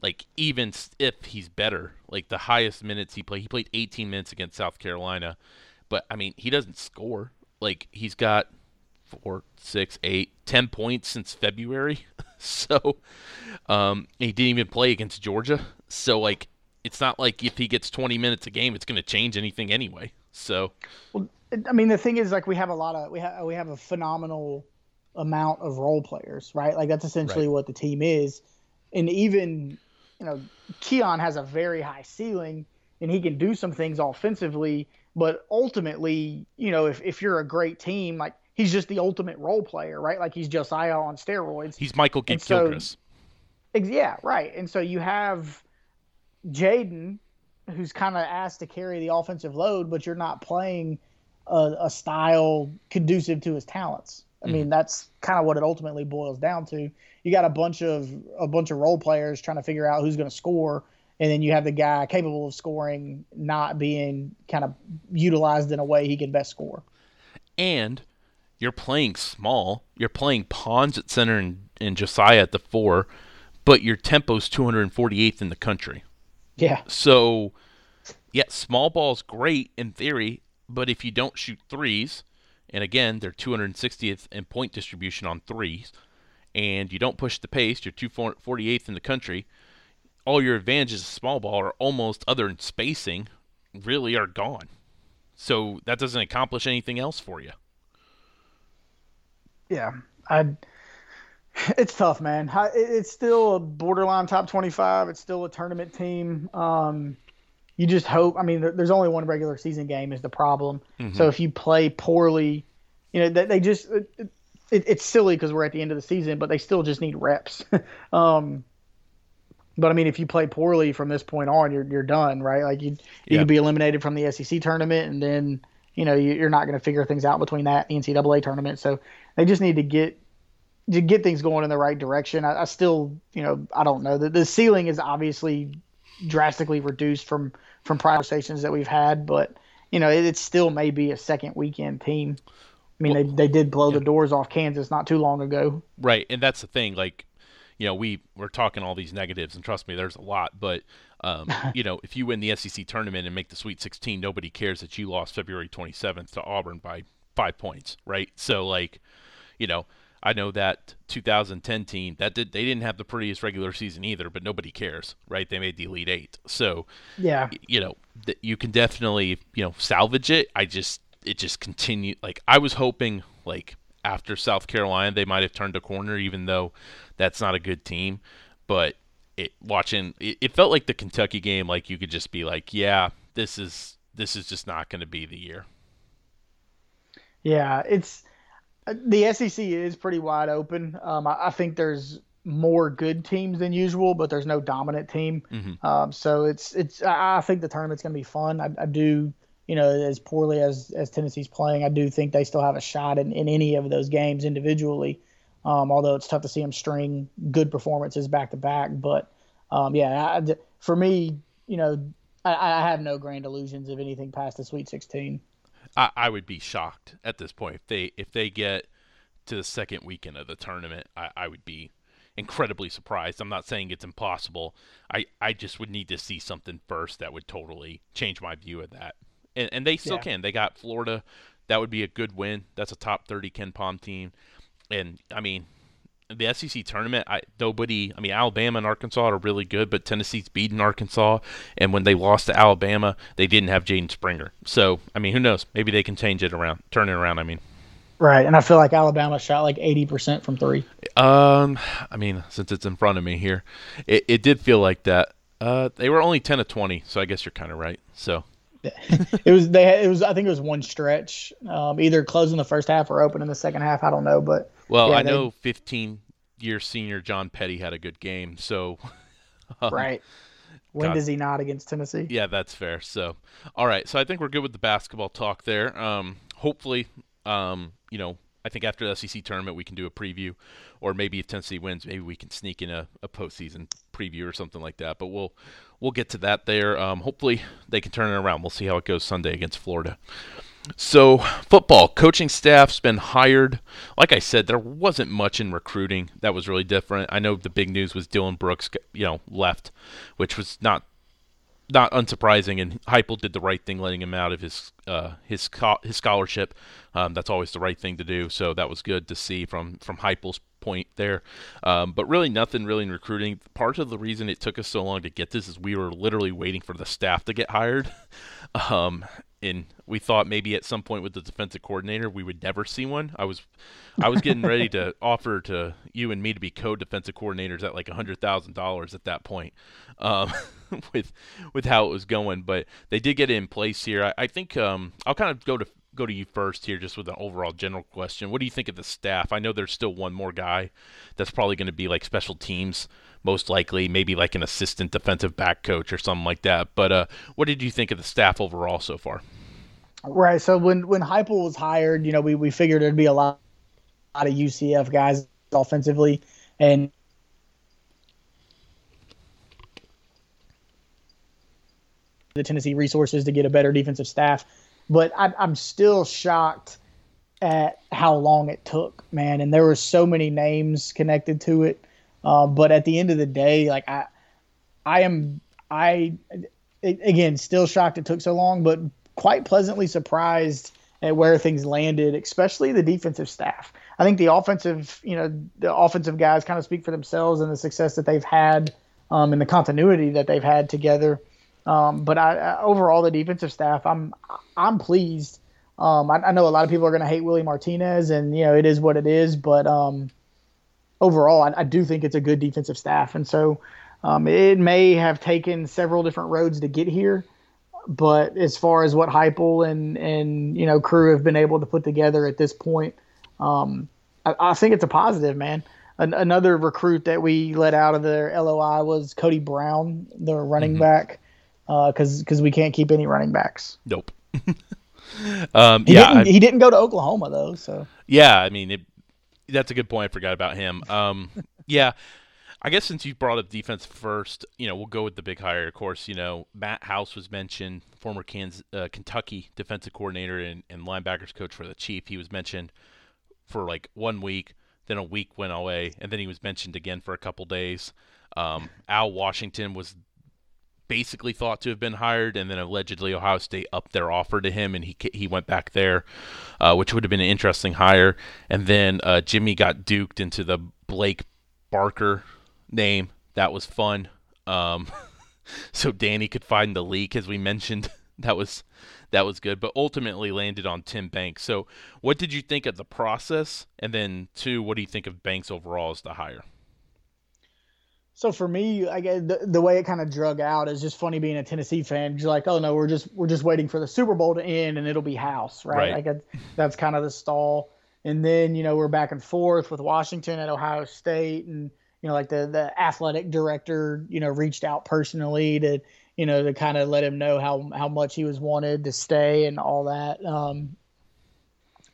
like, even if he's better, like the highest minutes he played, he played 18 minutes against South Carolina. But I mean, he doesn't score. Like he's got four, six, eight, ten points since February. so um, he didn't even play against Georgia. So like, it's not like if he gets 20 minutes a game, it's going to change anything anyway. So Well, I mean, the thing is, like, we have a lot of we have we have a phenomenal amount of role players, right? Like, that's essentially Right. what the team is. And even, you know, Keon has a very high ceiling, and he can do some things offensively. But ultimately, you know, if if you're a great team, like he's just the ultimate role player, right? Like he's Josiah on steroids. he's Michael G- so, Gilchrist. Yeah, right. And so you have Jaden, who's kind of asked to carry the offensive load, but you're not playing a, a style conducive to his talents. I mean, mm-hmm. that's kind of what it ultimately boils down to. You got a bunch of a bunch of role players trying to figure out who's going to score, and then you have the guy capable of scoring not being kind of utilized in a way he can best score. and you're playing small. You're playing Pons at center and, and Josiah at the four, but your tempo's 248th in the country. Yeah, So, yeah, small ball's great in theory, but if you don't shoot threes, and again, they're 260th in point distribution on threes, and you don't push the pace, you're 248th in the country, all your advantages of small ball are almost, other than spacing, really are gone. So that doesn't accomplish anything else for you. yeah. I. It's tough, man. It's still a borderline top twenty-five. It's still a tournament team. Um, you just hope. I mean, there's only one regular season game is the problem. So if you play poorly, you know they, they just it, it, it's silly because we're at the end of the season, but they still just need reps. um, but I mean, if you play poorly from this point on, you're you're done, right? Like you you Yeah. could be eliminated from the SEC tournament, and then you know you, you're not going to figure things out between that and the NCAA tournament. So they just need to get to get things going in the right direction. I, I still, you know, I don't know. The, the ceiling is obviously drastically reduced from from prior stations that we've had, but you know, it, it still may be a second weekend team. I mean, they they did blow the doors off Kansas not too long ago. Right, and that's the thing. Like, you know, we we're talking all these negatives, and trust me, there's a lot. But, um, you know, if you win the SEC tournament and make the Sweet 16, nobody cares that you lost February 27th to Auburn by five points, right? So, like, you know, I know that 2010 team that did they didn't have the prettiest regular season either, but nobody cares, right? They made the Elite Eight, so Yeah, you know th- you can definitely you know salvage it. I just it just continued like I was hoping like after South Carolina they might have turned a corner, even though that's not a good team. But it watching it, it felt like the Kentucky game, like you could just be like, yeah, this is this is just not going to be the year. yeah. It's the SEC is pretty wide open. Um, I, I think there's more good teams than usual, but there's no dominant team. Mm-hmm. Um, so it's it's I, think the tournament's going to be fun. I, I, do you know as poorly as as Tennessee's playing, I do think they still have a shot in, in any of those games individually. Um, although it's tough to see them string good performances back to back, but um, yeah, I, for me, you know, I, I, have no grand illusions of anything past the Sweet 16. I, I would be shocked at this point if they if they get to the second weekend of the tournament. I, would be incredibly surprised. I'm not saying it's impossible. I, I just would need to see something first that would totally change my view of that. And, and they still yeah. can. They got Florida. That would be a good win. That's a top 30 KenPom team. And, I mean, the SEC tournament, I, nobody, I mean, Alabama and Arkansas are really good, but Tennessee's beaten Arkansas. And when they lost to Alabama, they didn't have Jaden Springer. So, I mean, who knows? Maybe they can change it around, turn it around, I mean. Right, and I feel like Alabama shot like eighty percent from three. Um, I mean, since it's in front of me here, it, it did feel like that. Uh, they were only ten to twenty, so I guess you're kind of right. So it was they it was I think it was one stretch, um, either closing the first half or opening the second half. I don't know, but well, yeah, I they, know fifteen year senior John Petty had a good game, so um, right. When God. does he not against Tennessee? Yeah, that's fair. So, all right. So I think we're good with the basketball talk there. Um, hopefully, um, you know, I think after the SEC tournament we can do a preview, or maybe if Tennessee wins, maybe we can sneak in a, a postseason preview or something like that. But we'll we'll get to that there. Um, hopefully they can turn it around. We'll see how it goes Sunday against Florida. So football coaching staff's been hired. Like I said, there wasn't much in recruiting that was really different. I know the big news was Dylan Brooks, you know, left, which was not not unsurprising, and Heupel did the right thing, letting him out of his uh, his his scholarship. Um, that's always the right thing to do. So that was good to see from from Heupel's point there. Um, but really, nothing really in recruiting. Part of the reason it took us so long to get this is we were literally waiting for the staff to get hired. um, and we thought maybe at some point with the defensive coordinator we would never see one. I was I was getting ready to offer to you and me to be co-defensive coordinators at like a hundred thousand dollars at that point, um, with with how it was going. But they did get it in place here. I, I think um, I'll kind of go to go to you first here, just with an overall general question. What do you think of the staff? I know there's still one more guy that's probably going to be like special teams, most likely, maybe like an assistant defensive back coach or something like that. But uh, what did you think of the staff overall so far? Right. So when when Heupel was hired, you know, we, we figured there'd be a lot, a lot of UCF guys offensively, and the Tennessee resources to get a better defensive staff. But I, I'm still shocked at how long it took, man. And there were so many names connected to it. Uh, but at the end of the day, like I, I am, I, again, still shocked it took so long, but quite pleasantly surprised at where things landed, especially the defensive staff. I think the offensive, you know, the offensive guys kind of speak for themselves and the success that they've had um, and the continuity that they've had together. Um, but I, I, overall, the defensive staff, I'm I'm pleased. Um, I, I, know a lot of people are going to hate Willie Martinez, and you know it is what it is. But um, overall, I, I, do think it's a good defensive staff, and so um, it may have taken several different roads to get here but as far as what Heupel and and you know crew have been able to put together at this point, um, I, I, think it's a positive, man. An, another recruit that we let out of their LOI was Cody Brown, the running mm-hmm. back, because uh, because we can't keep any running backs. Nope. um, he yeah, didn't, I, he didn't go to Oklahoma though, so yeah, I mean it, that's a good point. I forgot about him. Um, yeah. I guess since you brought up defense first, you know, we'll go with the big hire. Of course, you know, Matt House was mentioned, former Kansas, uh, Kentucky defensive coordinator and, and linebackers coach for the Chief. He was mentioned for like one week, then a week went away, and then he was mentioned again for a couple days. Um, Al Washington was basically thought to have been hired, and then allegedly Ohio State upped their offer to him, and he he went back there, uh, which would have been an interesting hire. And then uh, Jimmy got duked into the Blake Baker name. That was fun. Um, so Danny could find the leak, as we mentioned. that was that was good, but ultimately landed on Tim Banks. So, what did you think of the process? And then, two, what do you think of Banks overall as the hire? So for me, I guess the, the way it kind of drug out is just funny being a Tennessee fan. You're like, oh no, we're just we're just waiting for the Super Bowl to end and it'll be house, right? right. Like that's kind of the stall. And then you know we're back and forth with Washington at Ohio State, and you know, like the the athletic director, you know, reached out personally to you know to kind of let him know how how much he was wanted to stay and all that. Um,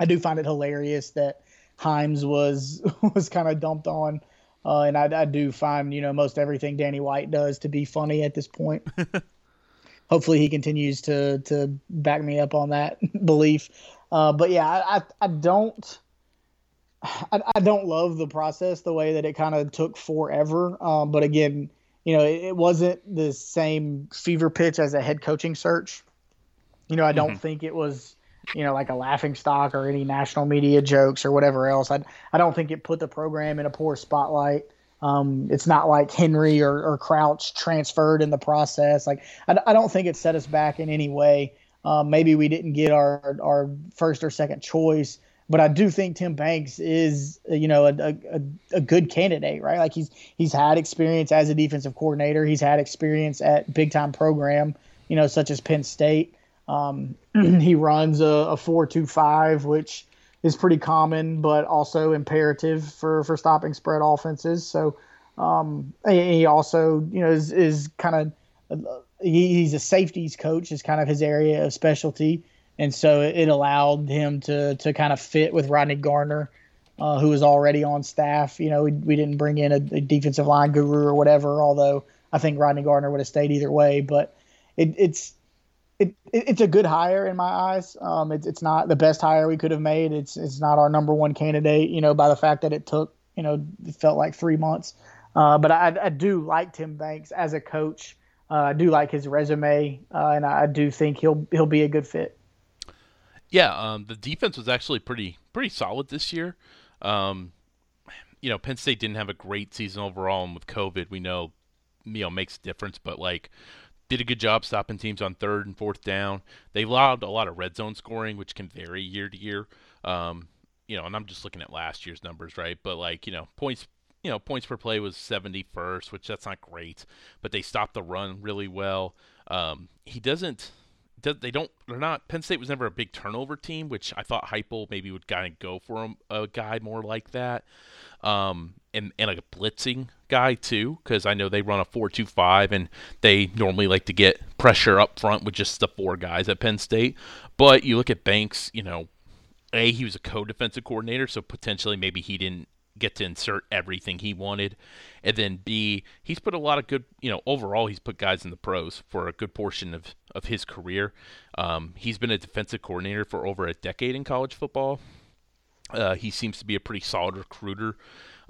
I do find it hilarious that Hyams was was kind of dumped on. Uh, and I, I, do find, you know, most everything Danny White does to be funny at this point. Hopefully, he continues to to back me up on that belief. Uh, but yeah, I, I, I don't. I, I, don't love the process the way that it kind of took forever. Um, but again, you know, it, it, wasn't the same fever pitch as a head coaching search. You know, I don't mm-hmm. think it was, you know, like a laughing stock or any national media jokes or whatever else. I, I don't think it put the program in a poor spotlight. Um, it's not like Henry or, or Crouch transferred in the process. Like, I, I don't think it set us back in any way. Um, maybe we didn't get our, our first or second choice, but I do think Tim Banks is, you know, a, a, a good candidate, right? Like he's he's had experience as a defensive coordinator. He's had experience at big time program, you know, such as Penn State. Um, he runs a, a four two five, which is pretty common, but also imperative for for stopping spread offenses. So um, he also, you know, is is kind of he's a safeties coach, is kind of his area of specialty and so it allowed him to to kind of fit with Rodney Garner, uh, who was already on staff. You know, we, we didn't bring in a, a, defensive line guru or whatever, although I think Rodney Garner would have stayed either way. But it, it's it, it's a good hire in my eyes. Um, it, it's not the best hire we could have made. It's it's not our number one candidate. You know, by the fact that it took you know it felt like three months. Uh, but I, I do like Tim Banks as a coach. Uh, I do like his resume, uh, and I do think he'll he'll be a good fit. Yeah, um, the defense was actually pretty pretty solid this year. Um, you know, Penn State didn't have a great season overall, and with COVID, we know you know makes a difference. But like, did a good job stopping teams on third and fourth down. They allowed a lot of red zone scoring, which can vary year to year. Um, you know, and I'm just looking at last year's numbers, right? But like, you know, points you know, points per play was 71st, which that's not great, but they stopped the run really well. Um, he doesn't they don't they're not Penn State was never a big turnover team, which I thought Heupel maybe would kind of go for a, guy more like that, um, and and a blitzing guy too, because I know they run a four-two-five and they normally like to get pressure up front with just the four guys at Penn State. But you look at Banks, you know, a he was a co-defensive coordinator, so potentially maybe he didn't get to insert everything he wanted. And then B, he's put a lot of good, you know, overall, he's put guys in the pros for a good portion of, of his career. Um, he's been a defensive coordinator for over a decade in college football. Uh, he seems to be a pretty solid recruiter.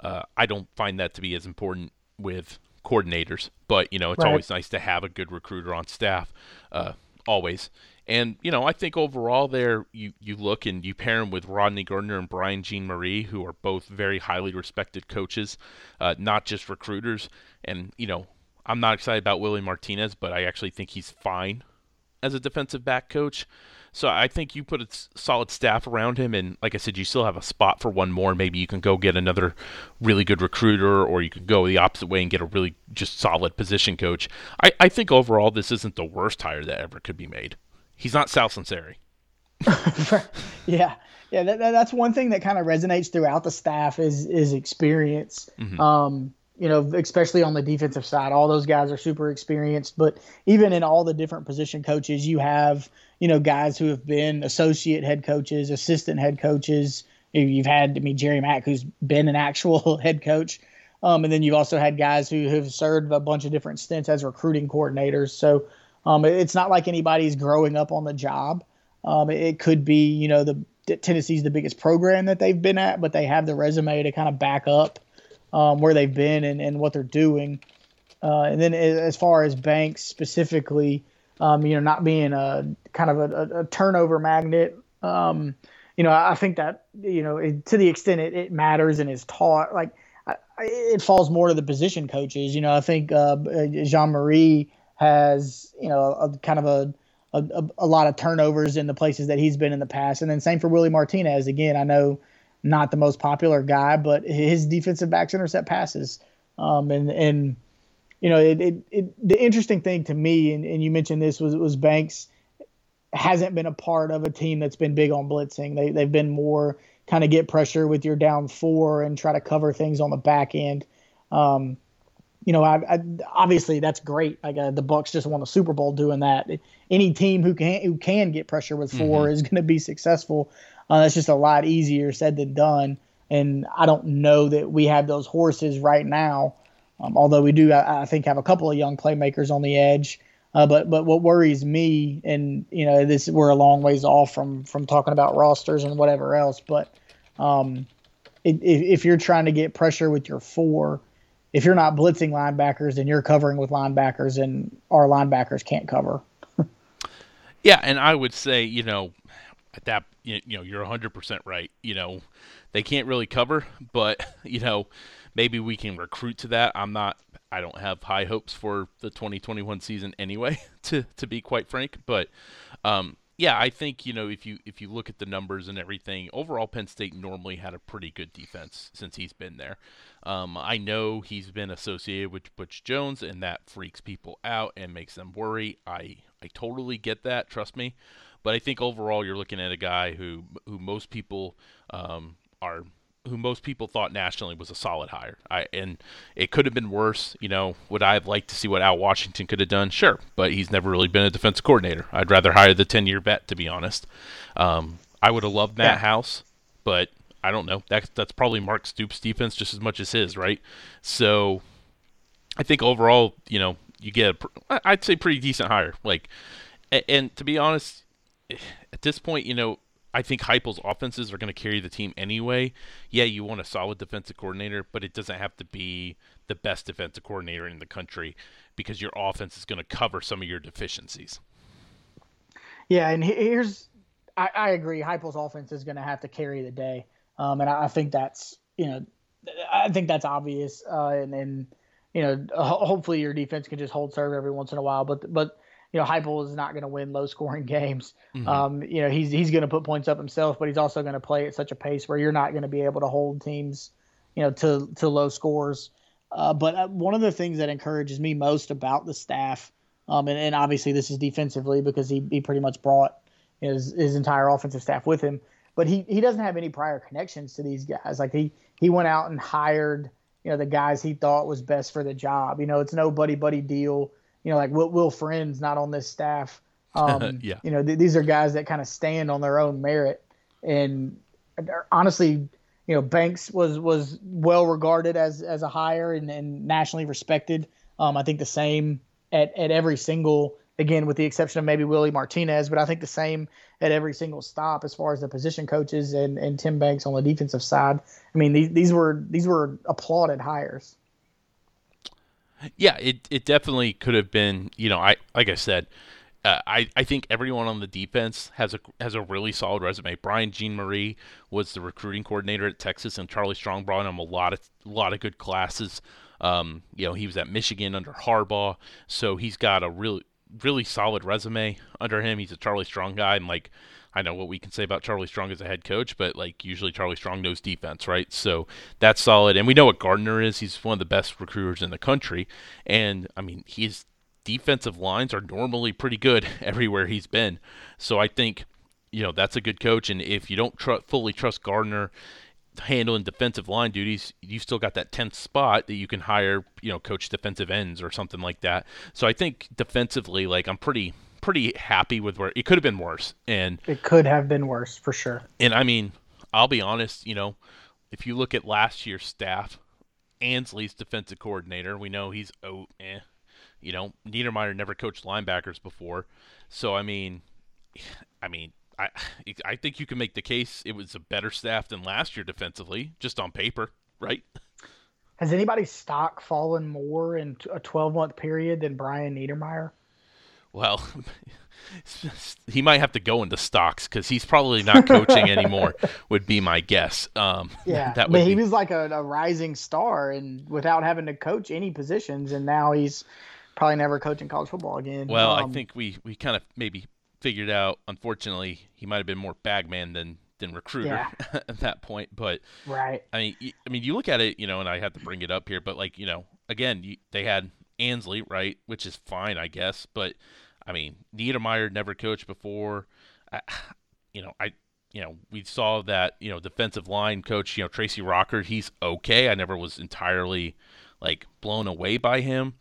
Uh, I don't find that to be as important with coordinators, but, you know, it's right. always nice to have a good recruiter on staff, uh, always. And you know, I think overall, there you you look and you pair him with Rodney Garner and Brian Jean-Mary, who are both very highly respected coaches, uh, not just recruiters. And you know, I'm not excited about Willie Martinez, but I actually think he's fine as a defensive back coach. So I think you put a solid staff around him, and like I said, you still have a spot for one more. Maybe you can go get another really good recruiter, or you can go the opposite way and get a really just solid position coach. I, I think overall this isn't the worst hire that ever could be made. He's not Sal Sunseri. yeah, yeah. That, that, that's one thing that kind of resonates throughout the staff is is experience. Mm-hmm. Um, you know, especially on the defensive side, all those guys are super experienced. But even in all the different position coaches, you have you know guys who have been associate head coaches, assistant head coaches. You've had, I mean, Jerry Mack, who's been an actual head coach. Um, and then you've also had guys who have served a bunch of different stints as recruiting coordinators. So um, it's not like anybody's growing up on the job. Um, it could be, you know, the Tennessee's the biggest program that they've been at, but they have the resume to kind of back up um, where they've been and, and what they're doing. Uh, and then as far as Banks specifically, um, you know, not being a kind of a, a turnover magnet, um, you know, I think that, you know, it, to the extent it, it matters and is taught, like, I, it falls more to the position coaches. You know, I think uh, Jean-Mary has you know a, kind of a, a, a lot of turnovers in the places that he's been in the past, and then same for Willie Martinez. Again, I know not the most popular guy, but his defensive backs intercept passes, um, and and you know it, it, it, the interesting thing to me, and, and you mentioned this was was Banks hasn't been a part of a team that's been big on blitzing. They they've been more kind of get pressure with your down four and try to cover things on the back end. Um, you know, I, I, obviously that's great. Like uh, the Bucks just won the Super Bowl doing that. Any team who can who can get pressure with 4 mm-hmm. is going to be successful. Uh, that's just a lot easier said than done. And I don't know that we have those horses right now. Um, although we do, I, I, think, have a couple of young playmakers on the edge. Uh, but but what worries me, and you know, this we're a long ways off from from talking about rosters and whatever else. But um, if, if you're trying to get pressure with your four, if you're not blitzing linebackers and you're covering with linebackers, and our linebackers can't cover. yeah, and I would say, you know, at that, you know, you're 100% right. You know, they can't really cover, but you know, maybe we can recruit to that. I'm not I don't have high hopes for the 2021 season anyway, to to be quite frank. But um, yeah, I think you know if you if you look at the numbers and everything, overall Penn State normally had a pretty good defense since he's been there. Um, I know he's been associated with Butch Jones, and that freaks people out and makes them worry. I I totally get that. Trust me. But I think overall, you're looking at a guy who who most people um, are who most people thought nationally was a solid hire. I and it could have been worse. You know, would I have liked to see what Al Washington could have done? Sure, but he's never really been a defensive coordinator. I'd rather hire the ten-year vet, to be honest. Um, I would have loved Matt yeah. House, but I don't know. That's that's probably Mark Stoops' defense just as much as his, right? So, I think overall, you know, you get a, I'd say pretty decent hire. Like, and, and to be honest, at this point, you know, I think Heupel's offenses are going to carry the team anyway. Yeah, you want a solid defensive coordinator, but it doesn't have to be the best defensive coordinator in the country because your offense is going to cover some of your deficiencies. Yeah, and here's I, I agree. Heupel's offense is going to have to carry the day, um, and I, I, think that's you know I think that's obvious, uh, and and you know hopefully your defense can just hold serve every once in a while, but but you know, Heupel is not going to win low scoring games. Mm-hmm. Um, you know, he's he's going to put points up himself, but he's also going to play at such a pace where you're not going to be able to hold teams, you know, to to low scores. Uh, but uh, one of the things that encourages me most about the staff, um, and, and obviously this is defensively because he, he pretty much brought his his entire offensive staff with him, but he he doesn't have any prior connections to these guys. Like he he went out and hired you know the guys he thought was best for the job. You know, it's no buddy buddy deal you know, like Will, Will Friend's not on this staff. Um, yeah. You know, th- these are guys that kind of stand on their own merit. And honestly, you know, Banks was was well regarded as as a hire and, and nationally respected. Um, I think the same at, at every single again with the exception of maybe Willie Martinez, but I think the same at every single stop as far as the position coaches and, and Tim Banks on the defensive side. I mean, these these were these were applauded hires. Yeah, it, it definitely could have been. You know, I like I said, uh, I I think everyone on the defense has a has a really solid resume. Brian Jean-Mary was the recruiting coordinator at Texas, and Charlie Strong brought him a lot of a lot of good classes. Um, you know, he was at Michigan under Harbaugh, so he's got a really really solid resume under him. He's a Charlie Strong guy, and like I know what we can say about Charlie Strong as a head coach, but like usually Charlie Strong knows defense, right? So that's solid. And we know what Garner is. He's one of the best recruiters in the country. And I mean, his defensive lines are normally pretty good everywhere he's been. So I think, you know, that's a good coach. And if you don't tr- fully trust Garner handling defensive line duties, you've still got that 10th spot that you can hire, you know, coach defensive ends or something like that. So I think defensively, like, I'm pretty pretty happy with where it could have been worse. And it could have been worse for sure. And I mean, I'll be honest, you know, if you look at last year's staff, Ansley's defensive coordinator, we know he's oh eh. You know, Niedermeyer never coached linebackers before. So I mean I mean I I think you can make the case it was a better staff than last year defensively, just on paper, right? Has anybody's stock fallen more in a 12 month period than Brian Niedermeyer? Well, he might have to go into stocks because he's probably not coaching anymore. Would be my guess. Um, yeah, that but he be... was like a, a, rising star, and without having to coach any positions, and now he's probably never coaching college football again. Well, um, I think we we kind of maybe figured out. Unfortunately, he might have been more bagman than than recruiter yeah. at that point. But right, I mean, I mean, you look at it, you know, and I have to bring it up here, but like you know, again, you, they had Ansley, right, which is fine, I guess. But I mean, Niedermeyer never coached before. I, you know, I you know we saw that you know defensive line coach, you know Tracy Rocker, he's okay. I never was entirely like blown away by him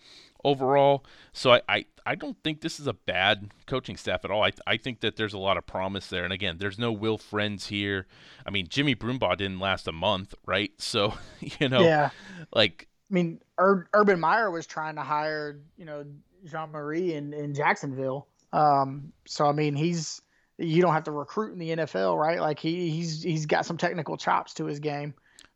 overall. So I, I, I don't think this is a bad coaching staff at all. I, I think that there's a lot of promise there. And again, there's no Will Friends here. I mean, Jimmy Brumbaugh didn't last a month, right? So, you know, yeah. like I mean, Ur- Urban Meyer was trying to hire, you know, Jean-Mary in, in Jacksonville. Um, so I mean, he's you don't have to recruit in the NFL, right? Like he he's he's got some technical chops to his game.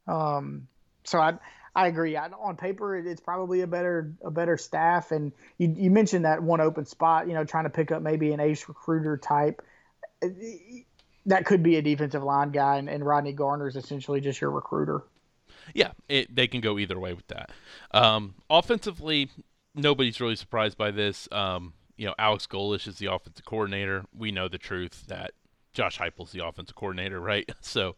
Um, so I I agree. I, on paper, it's probably a better a better staff. And you you mentioned that one open spot, you know, trying to pick up maybe an ace recruiter type. That could be a defensive line guy, and, and Rodney Garner is essentially just your recruiter. Yeah, it, they can go either way with that. Um, offensively, nobody's really surprised by this. Um, you know, Alex Golesh is the offensive coordinator. We know the truth that Josh Heupel's the offensive coordinator, right? So,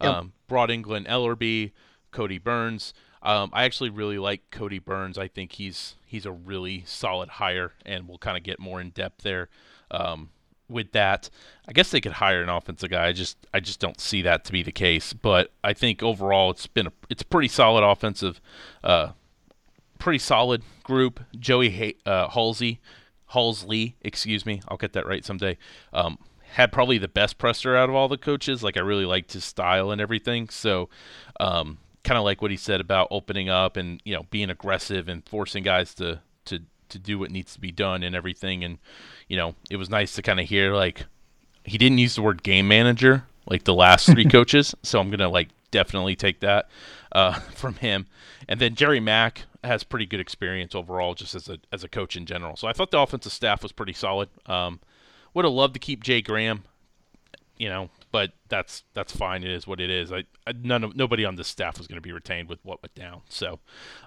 um, yep. brought in Glen Elarbee, Kodi Burns. Um, I actually really like Kodi Burns. I think he's he's a really solid hire, and we'll kind of get more in depth there. Um, with that. I guess they could hire an offensive guy. I just I just don't see that to be the case. But I think overall it's been a it's pretty solid offensive, uh, pretty solid group. Joey uh, Halsey, Halsley, excuse me, I'll get that right someday. Um, had probably the best presser out of all the coaches. Like I really liked his style and everything. So, um, kind of like what he said about opening up and you know being aggressive and forcing guys to to do what needs to be done and everything. And you know, it was nice to kind of hear like he didn't use the word game manager like the last three coaches. So I'm gonna like definitely take that uh, from him. And then Jerry Mack has pretty good experience overall, just as a as a coach in general. So I thought the offensive staff was pretty solid. Um, would have loved to keep Jay Graham, you know, but that's that's fine. It is what it is. I, I none of nobody on this staff was going to be retained with what went down. So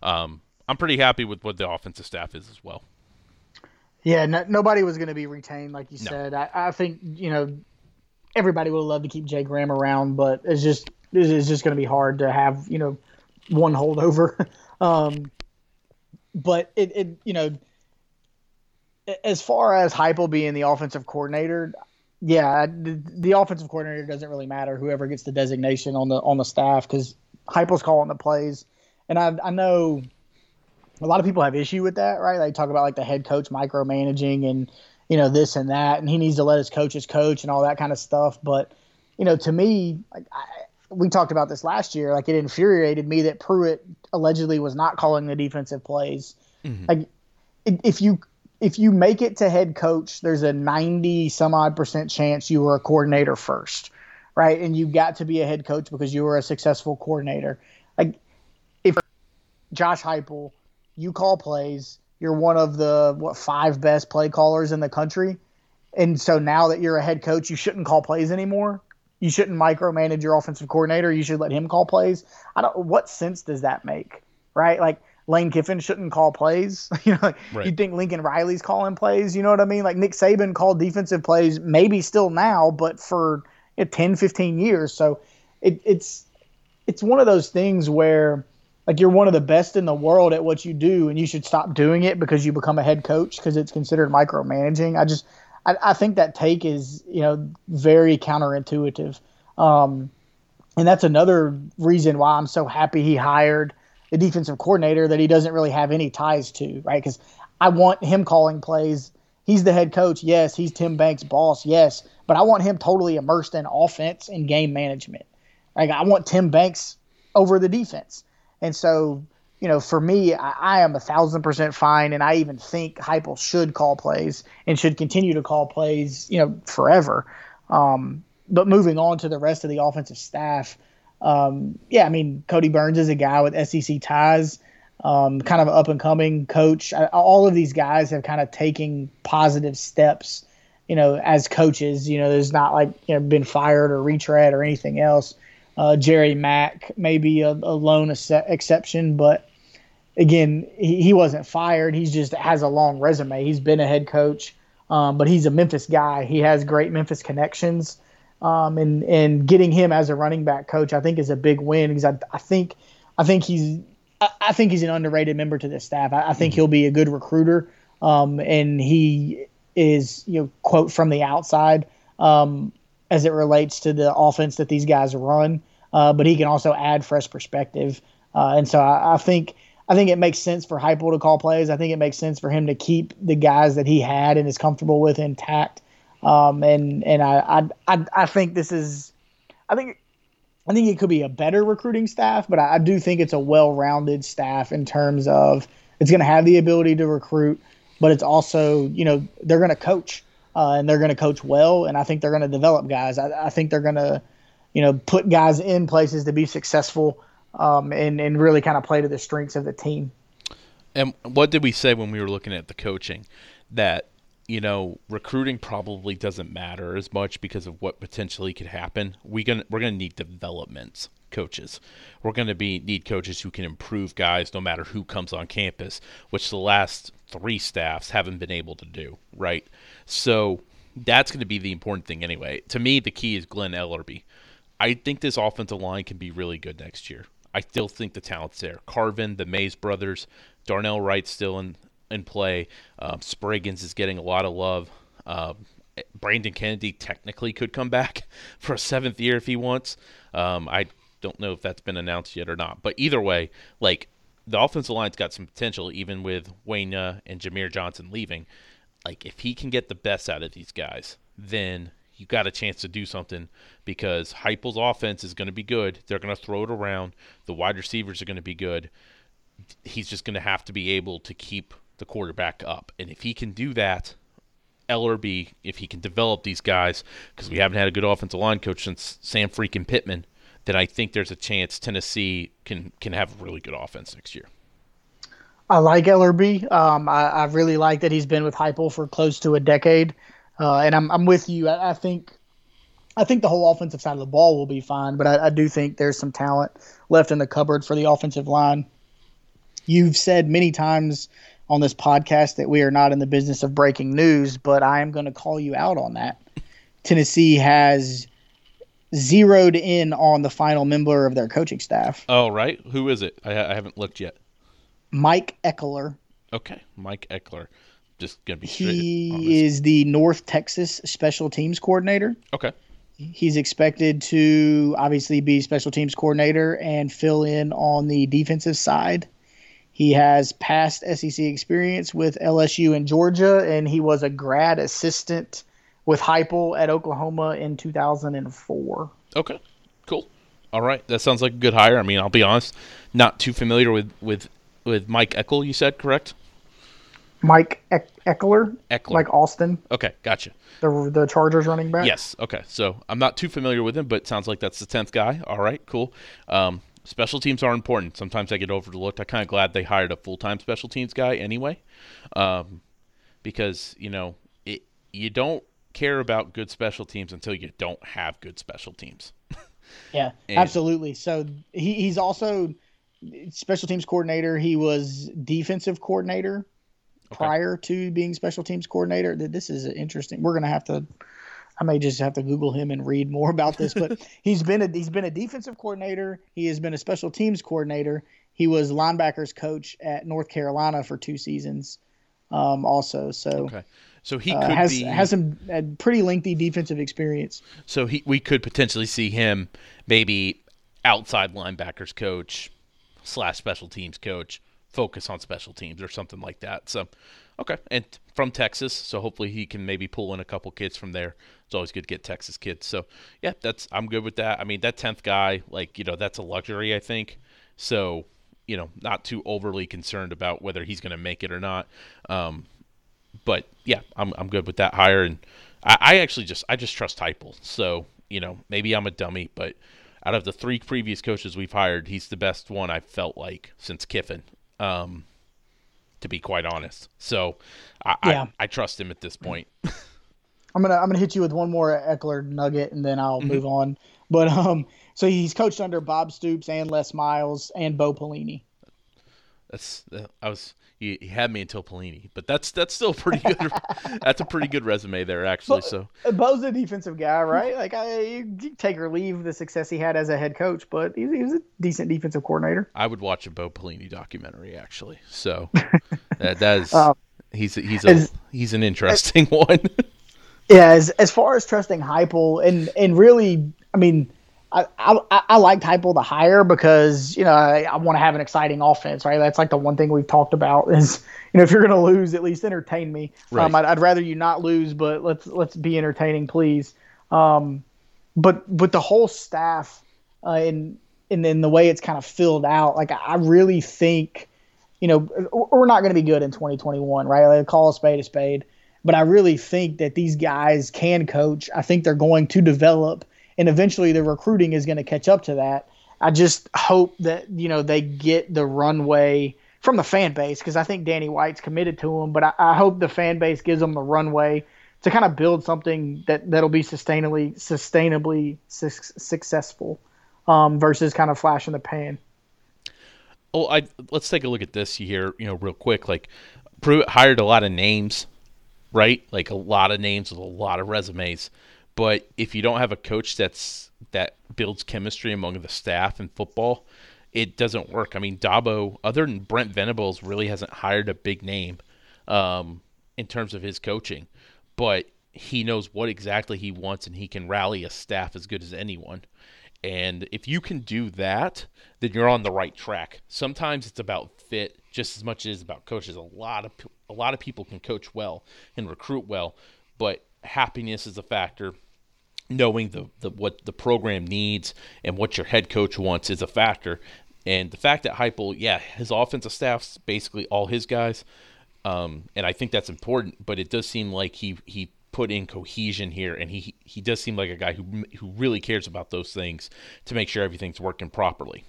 um, I'm pretty happy with what the offensive staff is as well. Yeah, no, nobody was going to be retained, like you no. said. I, I, think you know everybody would love to keep Jay Graham around, but it's just it's just going to be hard to have you know one holdover. um, but it, it you know as far as Heupel being the offensive coordinator, yeah, the, the, offensive coordinator doesn't really matter. Whoever gets the designation on the on the staff, because Heupel's calling the plays, and I I know a lot of people have issue with that, right? They talk about like the head coach micromanaging and you know this and that, and he needs to let his coaches coach and all that kind of stuff. But you know, to me, like I, we talked about this last year, like it infuriated me that Pruitt allegedly was not calling the defensive plays. Mm-hmm. Like if you if you make it to head coach, there's a 90 some odd percent chance you were a coordinator first, right? And you got to be a head coach because you were a successful coordinator. Like if Josh Heupel you call plays. You're one of the what five best play callers in the country, and so now that you're a head coach, you shouldn't call plays anymore. You shouldn't micromanage your offensive coordinator. You should let him call plays. I don't. What sense does that make? Right? Like Lane Kiffin shouldn't call plays. you know, right. you think Lincoln Riley's calling plays. You know what I mean? Like Nick Saban called defensive plays, maybe still now, but for you know, 10, 15 years. So it, it's it's one of those things where like you're one of the best in the world at what you do and you should stop doing it because you become a head coach because it's considered micromanaging. I just I, I, think that take is you know very counterintuitive. Um, and that's another reason why i'm so happy he hired the defensive coordinator that he doesn't really have any ties to right? Because i want him calling plays. He's the head coach yes. He's tim banks boss yes. But i want him totally immersed in offense and game management. Like i want tim banks over the defense and so, you know, for me, I, I am a thousand percent fine, and I even think Heupel should call plays and should continue to call plays, you know, forever. Um, but moving on to the rest of the offensive staff, um, yeah, I mean, Kodi Burns is a guy with SEC ties, um, kind of up and coming coach. I, all of these guys have kind of taken positive steps, you know, as coaches. You know, there's not like you know been fired or retread or anything else. Uh, Jerry Mack may be a, a lone ex- exception, but again, he, he wasn't fired. He just has a long resume. He's been a head coach, um, but he's a Memphis guy. He has great Memphis connections. Um, and and getting him as a running back coach, I think, is a big win because I, I think I think he's I, I think he's an underrated member to the staff. I, I think mm-hmm. he'll be a good recruiter, um, and he is you know quote from the outside um, as it relates to the offense that these guys run uh, but he can also add fresh perspective. Uh, and so I, I, think I think it makes sense for Heupel to call plays. I think it makes sense for him to keep the guys that he had and is comfortable with intact. Um, and and I, I I think this is, I think I think it could be a better recruiting staff, but I, I do think it's a well-rounded staff in terms of it's going to have the ability to recruit, but it's also you know they're going to coach uh, and they're going to coach well, and I think they're going to develop guys. I, I think they're going to you know put guys in places to be successful um, and and really kind of play to the strengths of the team. And what did we say when we were looking at the coaching? That you know, recruiting probably doesn't matter as much because of what potentially could happen. We gonna we're gonna need development coaches. We're gonna be need coaches who can improve guys no matter who comes on campus, which the last three staffs haven't been able to do, right? So that's going to be the important thing anyway. To me, the key is Glen Elarbee. I think this offensive line can be really good next year. I still think the talent's there. Carvin, the Mays brothers, Darnell Wright still in in play. Um, Spraggins is getting a lot of love. Um, Brandon Kennedy technically could come back for a seventh year if he wants. Um, I don't know if that's been announced yet or not. But either way, like the offensive line's got some potential, even with Wayne uh, and Jameer Johnson leaving. Like if he can get the best out of these guys, then you got a chance to do something because Heupel's offense is going to be good. They're going to throw it around. The wide receivers are going to be good. He's just going to have to be able to keep the quarterback up. And if he can do that, Elarbee, if he can develop these guys, because we haven't had a good offensive line coach since Sam freaking Pittman, then I think there's a chance Tennessee can can have a really good offense next year. I like Elarbee. Um, I, I, really like that he's been with Heupel for close to a decade, uh, and I'm I'm with you. I, I, think I think the whole offensive side of the ball will be fine, but I, I do think there's some talent left in the cupboard for the offensive line. You've said many times on this podcast that we are not in the business of breaking news, but I am going to call you out on that. Tennessee has zeroed in on the final member of their coaching staff. Oh, right. Who is it? I, I haven't looked yet. Mike Ekeler. Okay, Mike Ekeler. Just gonna be. He is the North Texas special teams coordinator. Okay. He's expected to obviously be special teams coordinator and fill in on the defensive side. He has past SEC experience with LSU and Georgia, and he was a grad assistant with Heupel at Oklahoma in 2004. Okay, cool. All right, that sounds like a good hire. I mean, I'll be honest, not too familiar with with with Mike Eckel. You said correct? Mike e- Ekeler, Ekeler, like Austin. Okay, gotcha. The the Chargers running back. Yes. Okay, so I'm not too familiar with him, but sounds like that's the tenth guy. All right, cool. Um, special teams are important. Sometimes I get overlooked. I'm kind of glad they hired a full time special teams guy anyway, um, because you know it. You don't care about good special teams until you don't have good special teams. yeah, and, absolutely. So he, he's also special teams coordinator. He was defensive coordinator okay. prior to being special teams coordinator. This is interesting. We're gonna have to I may just have to Google him and read more about this. But he's been a he's been a defensive coordinator. He has been a special teams coordinator. He was linebackers coach at North Carolina for two seasons, um, also. So okay. So he uh, has be, has some pretty lengthy defensive experience. So he we could potentially see him maybe outside linebackers coach slash special teams coach focus on special teams or something like that. So Okay, and from Texas, so hopefully he can maybe pull in a couple kids from there. It's always good to get Texas kids. So yeah, that's I'm good with that. I mean, that tenth guy, like you know, that's a luxury, I think. So you know, not too overly concerned about whether he's going to make it or not. Um, but yeah, I'm I'm good with that hire, and I, I actually just I just trust Heupel. So you know, maybe I'm a dummy, but out of the three previous coaches we've hired, he's the best one I've felt like since Kiffin. Um, to be quite honest. So I, yeah. I, I, trust him at this point. I'm gonna I'm gonna hit you with one more Ekeler nugget and then I'll mm-hmm. move on. But um, so he's coached under Bob Stoops and Les Miles and Bo Pelini. That's uh, I was he, he, had me until Pelini, but that's that's still pretty good. that's a pretty good resume there, actually. so uh, Bo's a defensive guy, right? Like I you take or leave the success he had as a head coach, but he, he was a decent defensive coordinator. I would watch a Bo Pelini documentary, actually. So that, that is um, he's he's a as, he's an interesting as, one. yeah, as as far as trusting Heupel and and really, I mean, I, I, I liked Heupel the hire because you know I, I want to have an exciting offense, right? That's like the one thing we've talked about is you know if you're going to lose, at least entertain me. Right. Um, I'd, I'd, rather you not lose, but let's let's be entertaining, please. Um, but but the whole staff uh, in in in the way it's kind of filled out, like I really think, you know, we're not going to be good in 2021, right? Like, call a spade a spade. But I really think that these guys can coach. I think they're going to develop and eventually the recruiting is going to catch up to that. I just hope that you know they get the runway from the fan base because I think Danny White's committed to him, but I, I, hope the fan base gives them the runway to kind of build something that that'll be sustainably sustainably su- successful um, versus kind of flash in the pan. Oh, I let's take a look at this here, you know, real quick. Like, Pruitt hired a lot of names, right? Like a lot of names with a lot of resumes. But if you don't have a coach that's that builds chemistry among the staff in football, it doesn't work. I mean, Dabo, other than Brent Venables, really hasn't hired a big name um, in terms of his coaching, but he knows what exactly he wants and he can rally a staff as good as anyone. And if you can do that, then you're on the right track. Sometimes it's about fit just as much as it's about coaches. A lot of a lot of people can coach well and recruit well, but happiness is a factor knowing the, the what the program needs and what your head coach wants is a factor. And the fact that Heupel, yeah, his offensive staff's basically all his guys, um, and I think that's important. But it does seem like he he put in cohesion here, and he he does seem like a guy who who really cares about those things to make sure everything's working properly.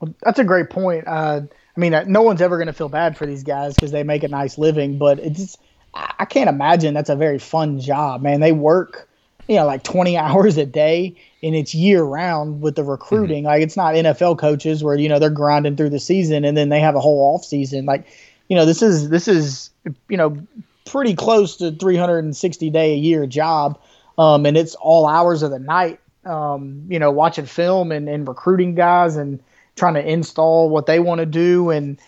Well, that's a great point. Uh, I mean, no one's ever going to feel bad for these guys because they make a nice living, but it's I can't imagine that's a very fun job, man. They work you know like 20 hours a day and it's year round with the recruiting. Mm-hmm. like it's not nfl coaches where you know they're grinding through the season and then they have a whole off season. Like you know this is this is you know pretty close to 360 day a year job um, and it's all hours of the night um, you know watching film and, and recruiting guys and trying to install what they want to do. And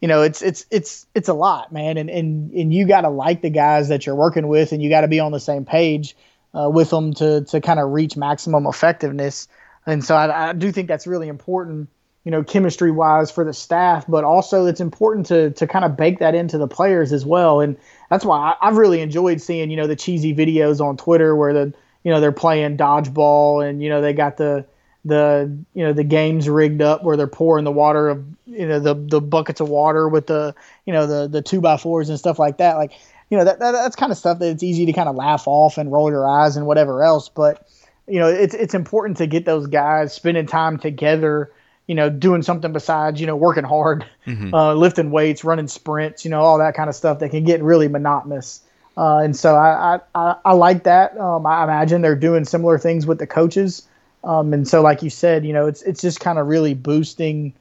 you know it's it's it's it's a lot man. And and and you got to like the guys that you're working with and you got to be on the same page uh, with them to to kind of reach maximum effectiveness. And so I, I do think that's really important, you know, chemistry wise for the staff, but also it's important to to kind of bake that into the players as well. And that's why I, I've really enjoyed seeing you know the cheesy videos on Twitter where the you know they're playing dodgeball and you know they got the the you know the games rigged up where they're pouring the water of you know the the buckets of water with the you know the the two by fours and stuff like that like you know that, that that's kind of stuff that it's easy to kind of laugh off and roll your eyes and whatever else. But you know, it's it's important to get those guys spending time together. You know, doing something besides you know working hard, mm-hmm. uh, lifting weights, running sprints. You know, all that kind of stuff that can get really monotonous. Uh, and so I, I, I like that. Um, I imagine they're doing similar things with the coaches. Um, and so, like you said, you know, it's it's just kind of really boosting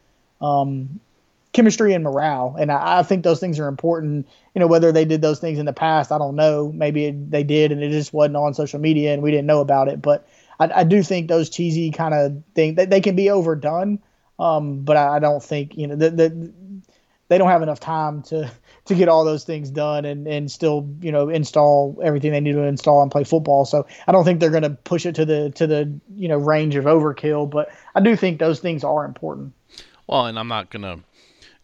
um, chemistry and morale. And I, I, think those things are important. You know, whether they did those things in the past, I don't know. Maybe they did, and it just wasn't on social media, and we didn't know about it. But I, I do think those cheesy kind of things they, they can be overdone. Um, but I, I, don't think you know the, the, they don't have enough time to to get all those things done and and still you know install everything they need to install and play football. So I don't think they're going to push it to the to the you know range of overkill. But I do think those things are important. Well, and I'm not going to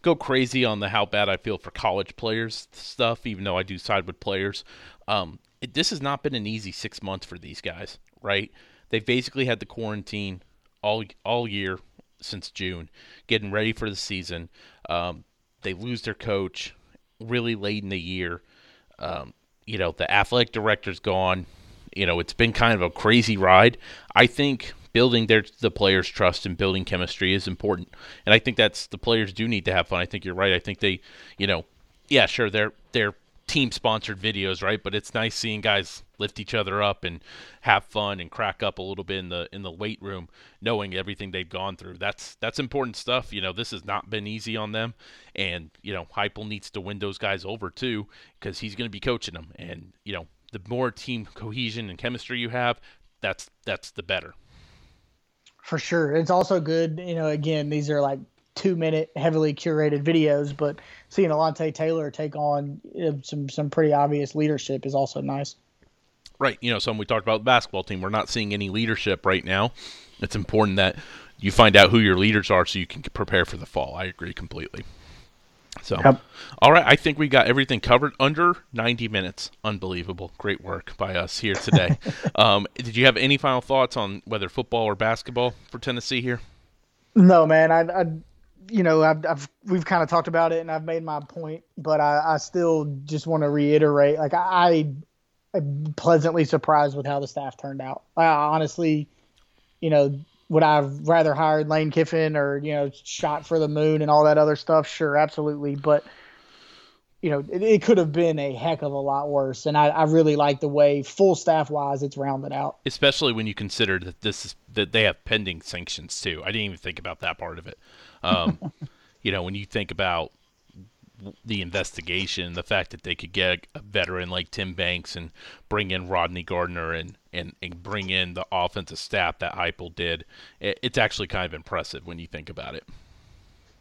go crazy on the how bad I feel for college players stuff, even though I do side with players. Um, it, this has not been an easy six months for these guys, right? They've basically had the quarantine all all year since June, getting ready for the season. Um, they lose their coach really late in the year. Um, you know, the athletic director's gone. You know, it's been kind of a crazy ride. I think building their the players' trust and building chemistry is important. And I think that's the players do need to have fun. I think you're right. I think they, you know, yeah, sure, they're they're team sponsored videos, right? But it's nice seeing guys lift each other up and have fun and crack up a little bit in the in the weight room, knowing everything they've gone through. That's that's important stuff. You know, this has not been easy on them, and you know, Heupel needs to win those guys over too because he's going to be coaching them. And you know, the more team cohesion and chemistry you have, that's that's the better. For sure. It's also good, you know, again, these are like two minute heavily curated videos, but seeing Alontae Taylor take on some some pretty obvious leadership is also nice. Right. You know, some we talked about the basketball team. We're not seeing any leadership right now. it's important that you find out who your leaders are so you can prepare for the fall. I agree completely. So, yep. all right, I think we got everything covered under 90 minutes. Unbelievable. Great work by us here today. um, did you have any final thoughts on whether football or basketball for Tennessee here? No, man. I, I you know, I've, I've we've kind of talked about it, and I've made my point, but I, I still just want to reiterate, like I, I'm pleasantly surprised with how the staff turned out. I honestly, you know, would I have rather hired Lane Kiffin or you know shot for the moon and all that other stuff? Sure, absolutely. But you know, it, it could have been a heck of a lot worse. And I, I really like the way full staff wise it's rounded out. Especially when you consider that this is that they have pending sanctions too. I didn't even think about that part of it. Um, you know, when you think about the investigation, the fact that they could get a veteran like Tim Banks and bring in Rodney Garner and, and, and bring in the offensive staff that Heupel did, it, it's actually kind of impressive when you think about it.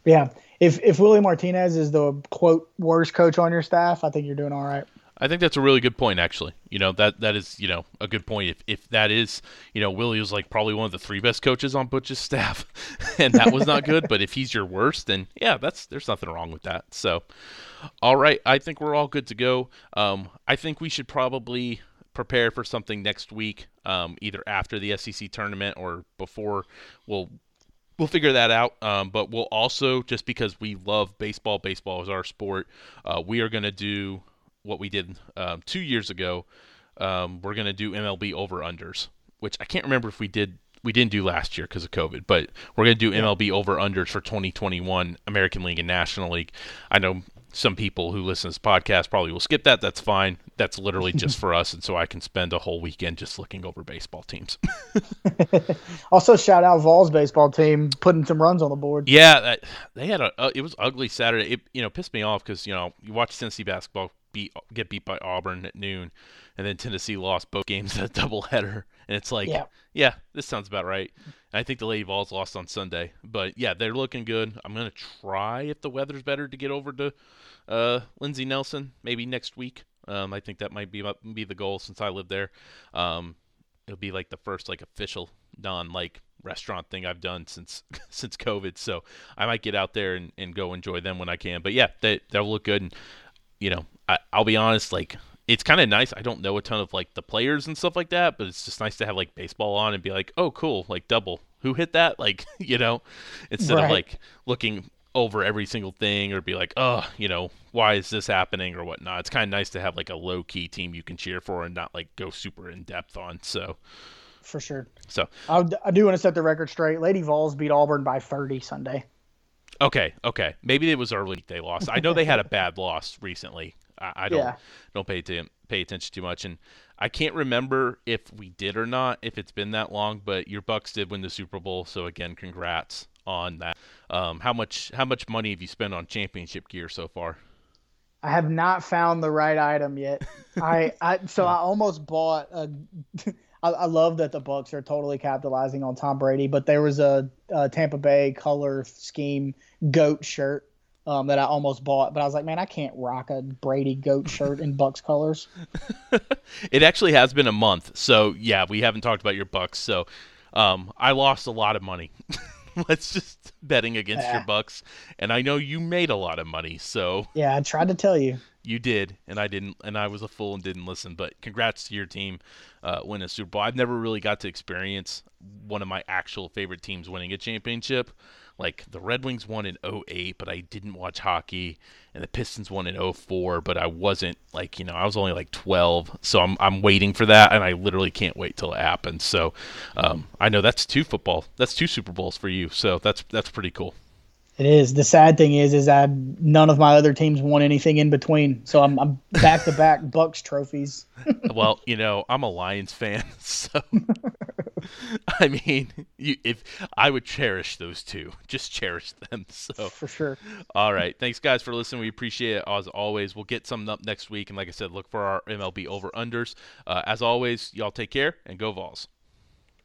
Yeah, if if Willie Martinez is the quote worst coach on your staff, I think you're doing all right. I think that's a really good point, actually. You know that that is you know a good point. If if that is you know Willie was like probably one of the three best coaches on Butch's staff, and that was not good. but if he's your worst, then yeah, that's there's nothing wrong with that. So, all right, I think we're all good to go. Um, I think we should probably prepare for something next week, um, either after the SEC tournament or before. We'll we'll figure that out. Um, but we'll also just because we love baseball, baseball is our sport. Uh, we are going to do what we did um, two years ago. Um, we're going to do MLB over unders, which I can't remember if we did. We didn't do last year because of COVID, but we're going to do MLB over unders for 2021 American League and National League. I know some people who listen to this podcast probably will skip that. That's fine. That's literally just for us, and so I can spend a whole weekend just looking over baseball teams. also, shout out Vols baseball team putting some runs on the board. Yeah, they had a. Uh, it was ugly Saturday. It you know pissed me off because you know you watch Tennessee basketball beat get beat by Auburn at noon, and then Tennessee lost both games in a doubleheader, and it's like, yeah. yeah, this sounds about right. And I think the Lady Vols lost on Sunday, but yeah, they're looking good. I'm gonna try if the weather's better to get over to uh, Lindsey Nelson maybe next week. Um, I think that might be be the goal since I live there. Um, it'll be like the first like official non like restaurant thing I've done since since COVID. So I might get out there and, and go enjoy them when I can. But yeah, they they'll look good. And you know, I, I'll be honest, like it's kind of nice. I don't know a ton of like the players and stuff like that, but it's just nice to have like baseball on and be like, oh, cool, like double. Who hit that? Like, you know, instead right. of like looking over every single thing or be like, oh, you know, why is this happening or whatnot. It's kind of nice to have like a low key team you can cheer for and not like go super in depth on. So, for sure. So, I, I do want to set the record straight. Lady Vols beat Auburn by 30 Sunday. Okay, okay. Maybe it was early they lost. I know they had a bad loss recently. I, I don't yeah. don't pay to pay attention too much, and I can't remember if we did or not. If it's been that long, but your Bucks did win the Super Bowl, so again, congrats on that. Um, how much how much money have you spent on championship gear so far? I have not found the right item yet. I, I so I almost bought a. I, I, love that the Bucks are totally capitalizing on Tom Brady, but there was a, a Tampa Bay color scheme goat shirt um, that I almost bought, but I was like, man, I can't rock a Brady goat shirt in Bucks colors. it actually has been a month, so yeah, we haven't talked about your Bucks. So um, I lost a lot of money. Let's just betting against yeah. your Bucks, and I know you made a lot of money. So yeah, I tried to tell you. You did, and I didn't, and I was a fool and didn't listen. But congrats to your team uh, winning a Super Bowl. I've never really got to experience one of my actual favorite teams winning a championship. Like the Red Wings won in 08, but I didn't watch hockey, and the Pistons won in 04, but I wasn't like you know I was only like 12, so I'm I'm waiting for that, and I literally can't wait till it happens. So um, I know that's two football, that's two Super Bowls for you, so that's that's pretty cool. It is. The sad thing is, is that none of my other teams won anything in between. So I'm, I'm back to back Bucks trophies. well, you know, I'm a Lions fan, so I mean, you, if I would cherish those two, just cherish them. So for sure. All right, thanks guys for listening. We appreciate it as always. We'll get some up next week, and like I said, look for our MLB over unders. Uh, as always, y'all take care and go Vols.